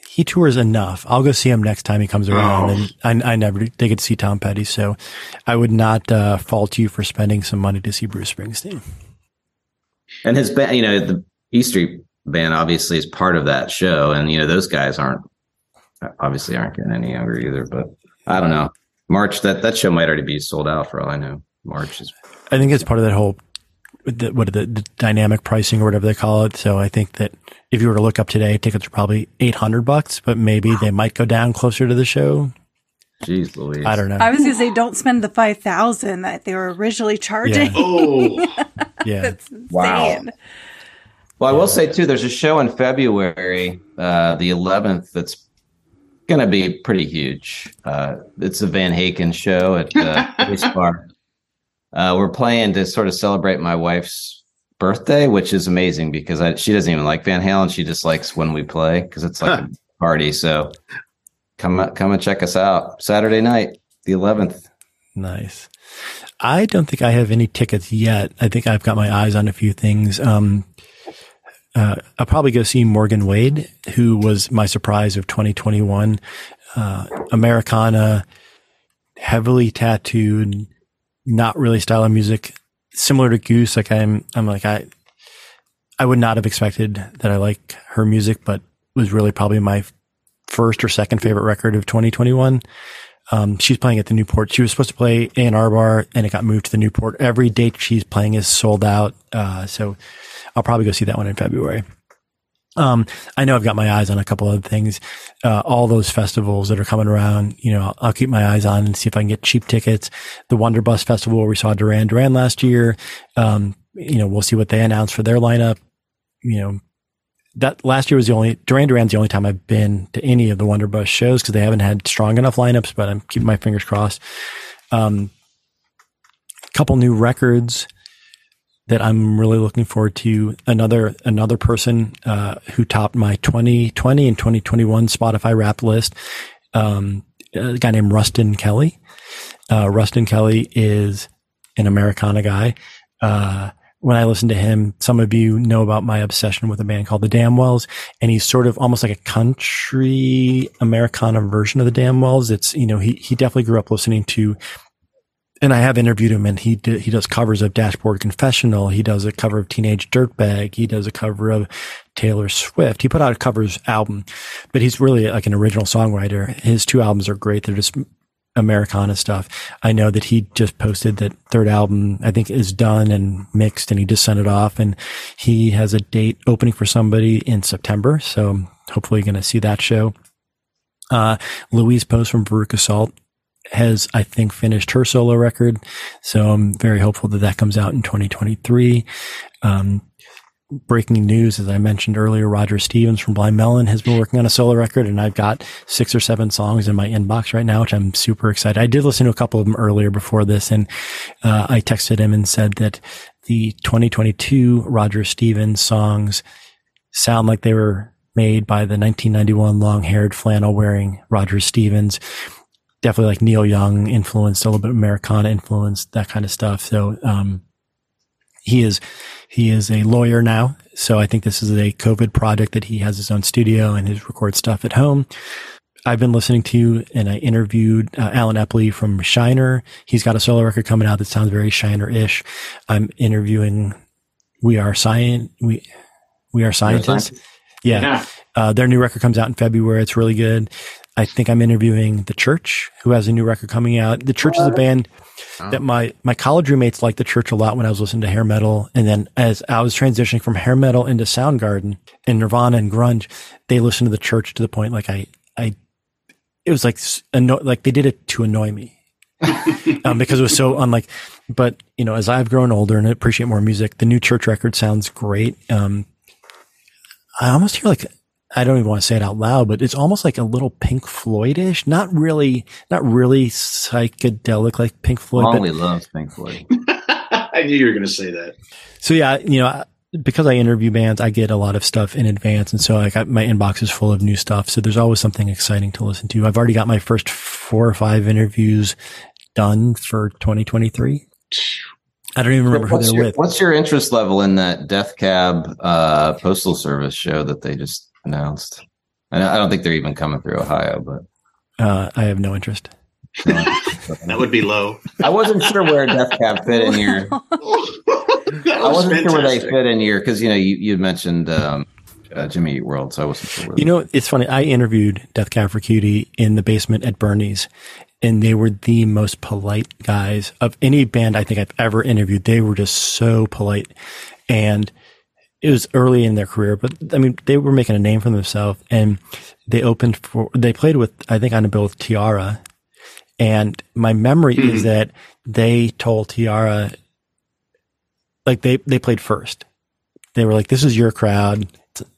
He tours enough. I'll go see him next time he comes around, Oh. and I, I never did get to see Tom Petty, so I would not uh, fault you for spending some money to see Bruce Springsteen. And his band, you know, the E Street band obviously is part of that show, and you know those guys aren't obviously aren't getting any younger either. But I don't know. March that that show might already be sold out for all I know. March is I think it's part of that whole the, what the, the dynamic pricing or whatever they call it. So I think that if you were to look up today, tickets are probably eight hundred bucks, but maybe they might go down closer to the show. jeez Louise. I don't know. I was going to say, don't spend the 5000 that they were originally charging. Oh, yeah, That's Wow. insane. Well, I will say too, there's a show in February, uh, the 11th, that's going to be pretty huge. Uh, it's a Van Haken show at the Police Bar. Uh, we're playing to sort of celebrate my wife's birthday, which is amazing because I, she doesn't even like Van Halen. She just likes when we play because it's like a party. So come come and check us out Saturday night, the 11th. Nice. I don't think I have any tickets yet. I think I've got my eyes on a few things. Um, uh, I'll probably go see Morgan Wade, who was my surprise of 2021. Uh, Americana heavily tattooed, not really style of music, similar to Goose. Like I'm, I'm like I, I would not have expected that I like her music, but was really probably my first or second favorite record of 2021. Um, she's playing at the Newport. She was supposed to play A&R bar and it got moved to the Newport. Every date she's playing is sold out. Uh, so I'll probably go see that one in February. Um, I know I've got my eyes on a couple other things. Uh, all those festivals that are coming around, you know, I'll keep my eyes on and see if I can get cheap tickets. The Wonder Bus Festival we saw Duran Duran last year. Um, you know, we'll see what they announce for their lineup. You know, that last year was the only Duran Duran's the only time I've been to any of the Wonder Bus shows because they haven't had strong enough lineups, but I'm keeping my fingers crossed. Um, couple new records that I'm really looking forward to. Another another person uh, who topped my 2020 and 2021 Spotify Rap list. Um, a guy named Ruston Kelly. Uh, Ruston Kelly is an Americana guy. Uh, when I listen to him, some of you know about my obsession with a band called the Damnwells, and he's sort of almost like a country Americana version of the Damnwells. It's you know he he definitely grew up listening to and I have interviewed him, and he he does covers of Dashboard Confessional. He does a cover of Teenage Dirtbag. He does a cover of Taylor Swift. He put out a covers album, but he's really like an original songwriter. His two albums are great. They're just Americana stuff. I know that he just posted that third album, I think is done and mixed and he just sent it off and he has a date opening for somebody in September. So hopefully you're going to see that show. Uh, Louise Post from Veruca Salt has, I think, finished her solo record. So I'm very hopeful that that comes out in 2023. Um, breaking news, as I mentioned earlier, Roger Stevens from Blind Melon has been working on a solo record and I've got six or seven songs in my inbox right now, which I'm super excited. I did listen to a couple of them earlier before this and, uh, I texted him and said that the 2022 Roger Stevens songs sound like they were made by the 1991 long haired flannel wearing Roger Stevens definitely like Neil Young influenced, a little bit Americana influenced, that kind of stuff. So, um, he is, he is a lawyer now. So I think this is a COVID project that he has his own studio and his record stuff at home. I've been listening to and I interviewed uh, Allen Epley from Shiner. He's got a solo record coming out that sounds very Shiner-ish. I'm interviewing We Are Science. We, we Are Scientists. Yeah. Yeah. Uh, their new record comes out in February. It's really good. I think I'm interviewing The Church, who has a new record coming out. The Church is a band that my, my college roommates liked The Church a lot when I was listening to hair metal. And then as I was transitioning from hair metal into Soundgarden and Nirvana and grunge, they listened to The Church to the point like I, I, it was like, anno- like they did it to annoy me. um, because it was so unlike, but you know, as I've grown older and appreciate more music, the new church record sounds great. Um, I almost hear like I don't even want to say it out loud, but it's almost like a little Pink Floydish. Not really, not really psychedelic like Pink Floyd. But, Molly loves Pink Floyd. I knew you were going to say that. so yeah, you know, because I interview bands, I get a lot of stuff in advance, and so I got my inbox is full of new stuff. So there's always something exciting to listen to. I've already got my first four or five interviews done for 2023. I don't even remember who what's, they're your, with. what's your interest level in that Death Cab uh, Postal Service show that they just announced? I, I don't think they're even coming through Ohio, but Uh, I have no interest. That would be low. I wasn't sure where Death Cab fit in here. that I was wasn't sure where they fit in here because you know you you mentioned um, uh, Jimmy Eat World, so I wasn't sure. Where You know, it's funny. I interviewed Death Cab for Cutie in the basement at Bernie's, and they were the most polite guys of any band I think I've ever interviewed. They were just so polite, and it was early in their career, but I mean, they were making a name for themselves, and they opened for. They played with, I think, on a bill with Tiara, and my memory is that they told Tiara, like they they played first. They were like, "This is your crowd."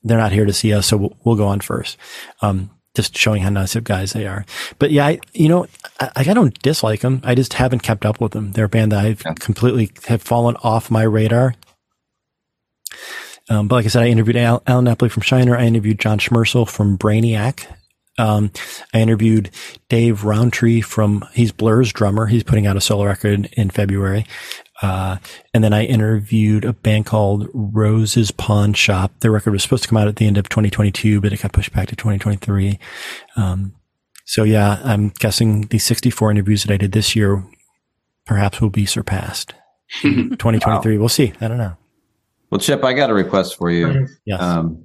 they're not here to see us, so we'll, we'll go on first. Um, just showing how nice of guys they are. But yeah, I, you know, I, I don't dislike them. I just haven't kept up with them. They're a band that I've Yeah. completely have fallen off my radar. Um, but like I said, I interviewed Al, Allen Epley from Shiner. I interviewed John Schmersal from Brainiac. Um, I interviewed Dave Rowntree from, he's Blur's drummer. He's putting out a solo record in February. Uh, and then I interviewed a band called Rose's Pawn Shop. Their record was supposed to come out at the end of 2022, but it got pushed back to 2023. Um, So yeah, I'm guessing the 64 interviews that I did this year perhaps will be surpassed. in 2023. We'll see. I don't know. Well, Chip, I got a request for you. Yes. Um,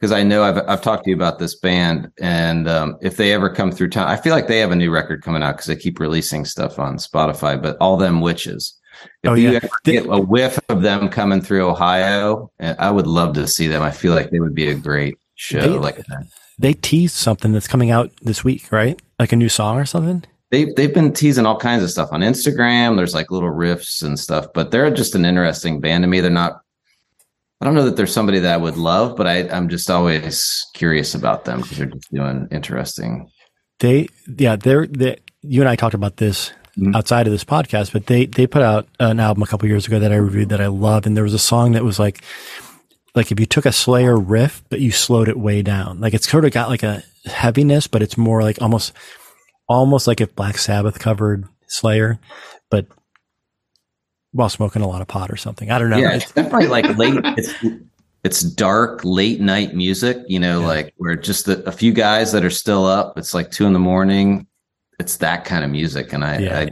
because I know I've I've talked to you about this band, and um, if they ever come through town, I feel like they have a new record coming out because they keep releasing stuff on Spotify. But all them witches. If Oh, you yeah. ever get a whiff of them coming through Ohio, eh, I would love to see them. I feel like they would be a great show. They- like that. they teased something that's coming out this week, right? Like a new song or something. They've they've been teasing all kinds of stuff on Instagram. There's like little riffs and stuff, but they're just an interesting band to me. They're not. I don't know that there's somebody that I would love, but I, I'm just always curious about them because they're just doing interesting. They, yeah, they're, they, you and I talked about this Mhm. outside of this podcast, but they, they put out an album a couple years ago that I reviewed that I loved. And there was a song that was like, like if you took a Slayer riff, but you slowed it way down, like it's sort of got like a heaviness, but it's more like almost, almost like if Black Sabbath covered Slayer, but while smoking a lot of pot or something. I don't know. Yeah, it's definitely like late. It's it's dark late night music. You know, Yeah. like where just the, a few guys that are still up. It's like two in the morning. It's that kind of music, and I, Yeah. I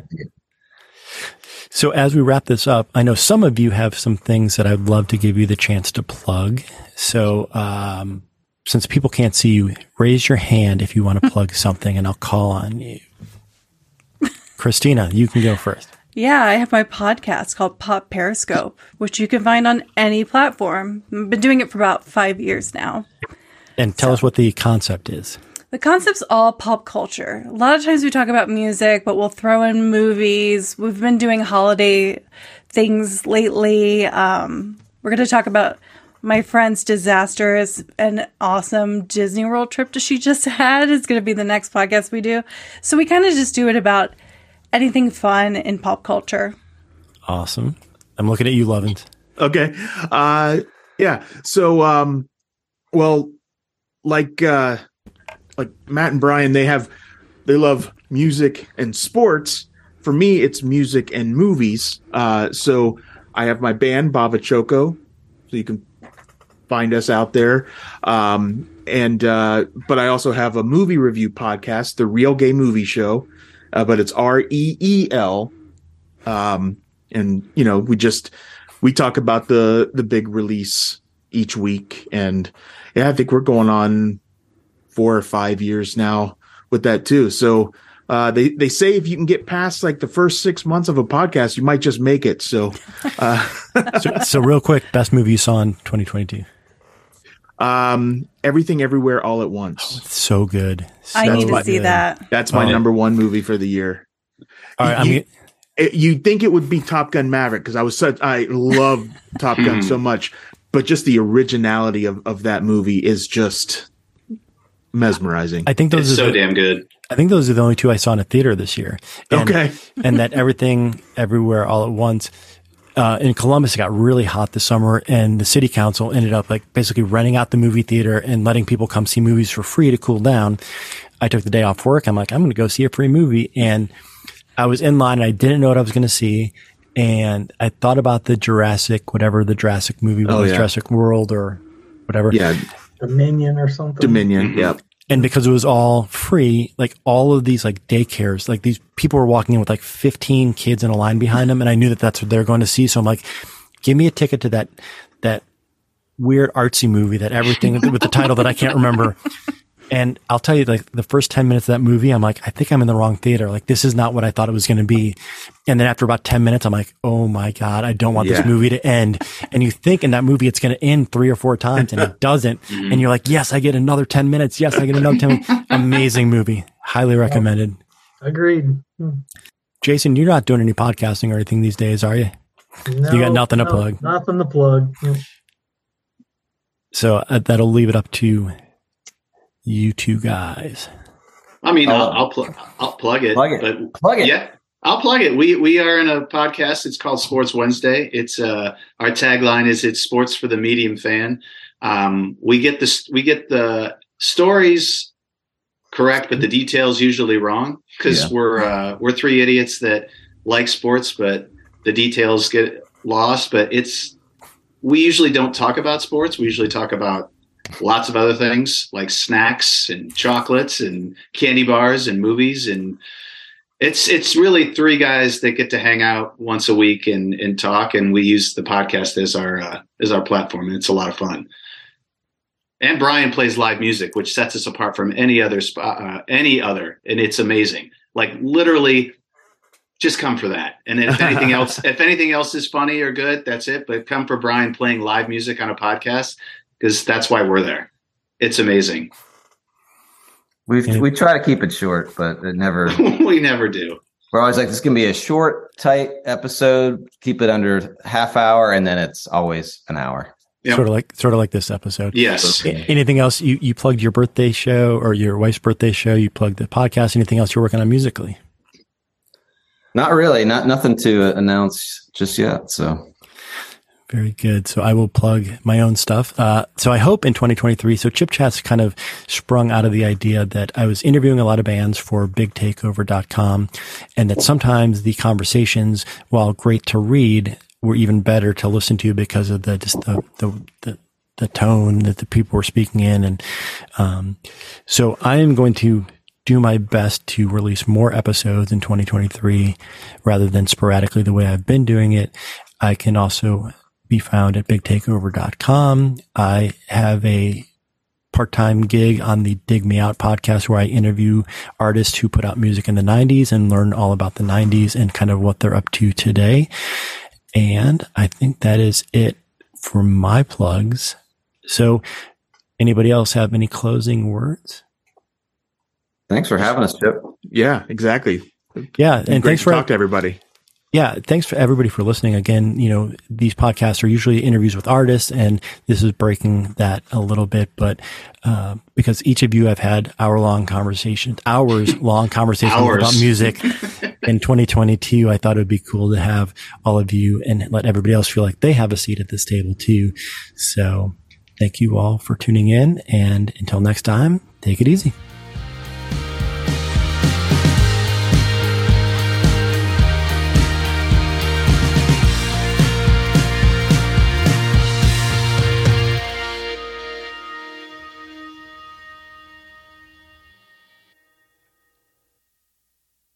So as we wrap this up, I know some of you have some things that I'd love to give you the chance to plug. So, um, since people can't see you, raise your hand if you want to plug something and I'll call on you. Christina, you can go first. Yeah, I have my podcast called Pop Periscope, which you can find on any platform. I've been doing it for about five years now. And tell us what the concept is. The concept's all pop culture. A lot of times we talk about music, but we'll throw in movies. We've been doing holiday things lately. Um, we're going to talk about my friend's disastrous and awesome Disney World trip that she just had. Is going to be the next podcast we do. So we kind of just do it about anything fun in pop culture. Awesome. I'm looking at you, Lovins. Okay. Uh yeah. So um well like uh like Matt and Brian they have they love music and sports. For me it's music and movies. Uh so I have my band Bava Choco so you can find us out there. Um and uh but I also have a movie review podcast, The Reel Gay Movie Show. Uh, but it's R E E L um and you know we just we talk about the the big release each week. And yeah i think we're going on four or five years now with that too. So uh they they say if you can get past like the first six months of a podcast you might just make it. So uh So, so real quick, best movie you saw in 2022. Um everything everywhere all at once So good. I So need to good. see that. that's my Oh. number one movie for the year All right. I'm You- gonna- it, you'd think it would be Top Gun Maverick because I was such I love Top Gun so much, but just the originality of, of that movie is just mesmerizing. I think those It's are so the, damn good. I think those are the only two I saw in a theater this year. And- okay, and that everything everywhere all at once. Uh, in Columbus, it got really hot this summer, and the city council ended up like basically renting out the movie theater and letting people come see movies for free to cool down. I took the day off work. I'm like, I'm going to go see a free movie, and I was in line. and I didn't know what I was going to see, and I thought about the Jurassic, whatever the Jurassic movie was, Oh, yeah. Jurassic World or whatever. yeah, Dominion or something. Dominion. Yep. And because it was all free, like all of these like daycares, like these people were walking in with like 15 kids in a line behind them. And I knew that that's what they're going to see. So I'm like, give me a ticket to that, that weird artsy movie that everything with the title that I can't remember. And I'll tell you, like the first 10 minutes of that movie, I'm like, I think I'm in the wrong theater. Like this is not what I thought it was going to be. And then after about 10 minutes, I'm like, oh my God, I don't want Yeah. this movie to end. And you think in that movie, it's going to end three or four times and it doesn't. And you're like, yes, I get another 10 minutes. Yes, I get another 10 minutes. Amazing movie. Highly recommended. Agreed. Hmm. Jason, you're not doing any podcasting or anything these days, are you? No, got nothing to no, plug. Nothing to plug. Hmm. So uh, that'll leave it up to you two guys. I mean, Oh. I'll I'll, pl- I'll plug it. Plug it. But plug it. yeah, I'll plug it. We we are in a podcast. It's called Sports Wednesday. It's uh our tagline is it's sports for the medium fan. Um, we get this we get the stories correct, but the details usually wrong because Yeah. we're uh, we're three idiots that like sports, but the details get lost. But it's we usually don't talk about sports. We usually talk about lots of other things like snacks and chocolates and candy bars and movies. And it's it's really three guys that get to hang out once a week and and talk. And we use the podcast as our uh, as our platform. And it's a lot of fun. And Brian plays live music which sets us apart from any other spot uh, any other. And it's amazing. Like literally just come for that. And if anything else if anything else is funny or good that's it. But come for Brian playing live music on a podcast because that's why we're there it's amazing We Yeah. we try to keep it short, but it never. we never do We're always like, this can be a short, tight episode. Keep it under half hour, and then it's always an hour. Yep. Sort of like sort of like this episode. yes A- Anything else? You you plugged your birthday show or your wife's birthday show. You plugged the podcast. Anything else you're working on musically? Not really. Not nothing to announce just yet. So Very good. So I will plug my own stuff. Uh, so I hope in 2023, so Chip Chat's kind of sprung out of the idea that I was interviewing a lot of bands for bigtakeover.com and that sometimes the conversations, while great to read, were even better to listen to because of the, just the, the, the, the tone that the people were speaking in. And, um, so I am going to do my best to release more episodes in 2023 rather than sporadically the way I've been doing it. I can also be found at bigtakeover.com. I have a part-time gig on the Dig Me Out podcast where I interview artists who put out music in the 90s and learn all about the 90s and kind of what they're up to today. And I think that is it for my plugs. So anybody else have any closing words? thanks for having us, Chip. Yeah, exactly. Yeah. And And great thanks to for talk to everybody. Yeah, thanks for everybody for listening. Again, you know, these podcasts are usually interviews with artists, and this is breaking that a little bit, but uh, because each of you have had hour long conversations, hours long conversations Hours. about music in 2022, I thought it would be cool to have all of you and let everybody else feel like they have a seat at this table too. So thank you all for tuning in, and until next time, take it easy.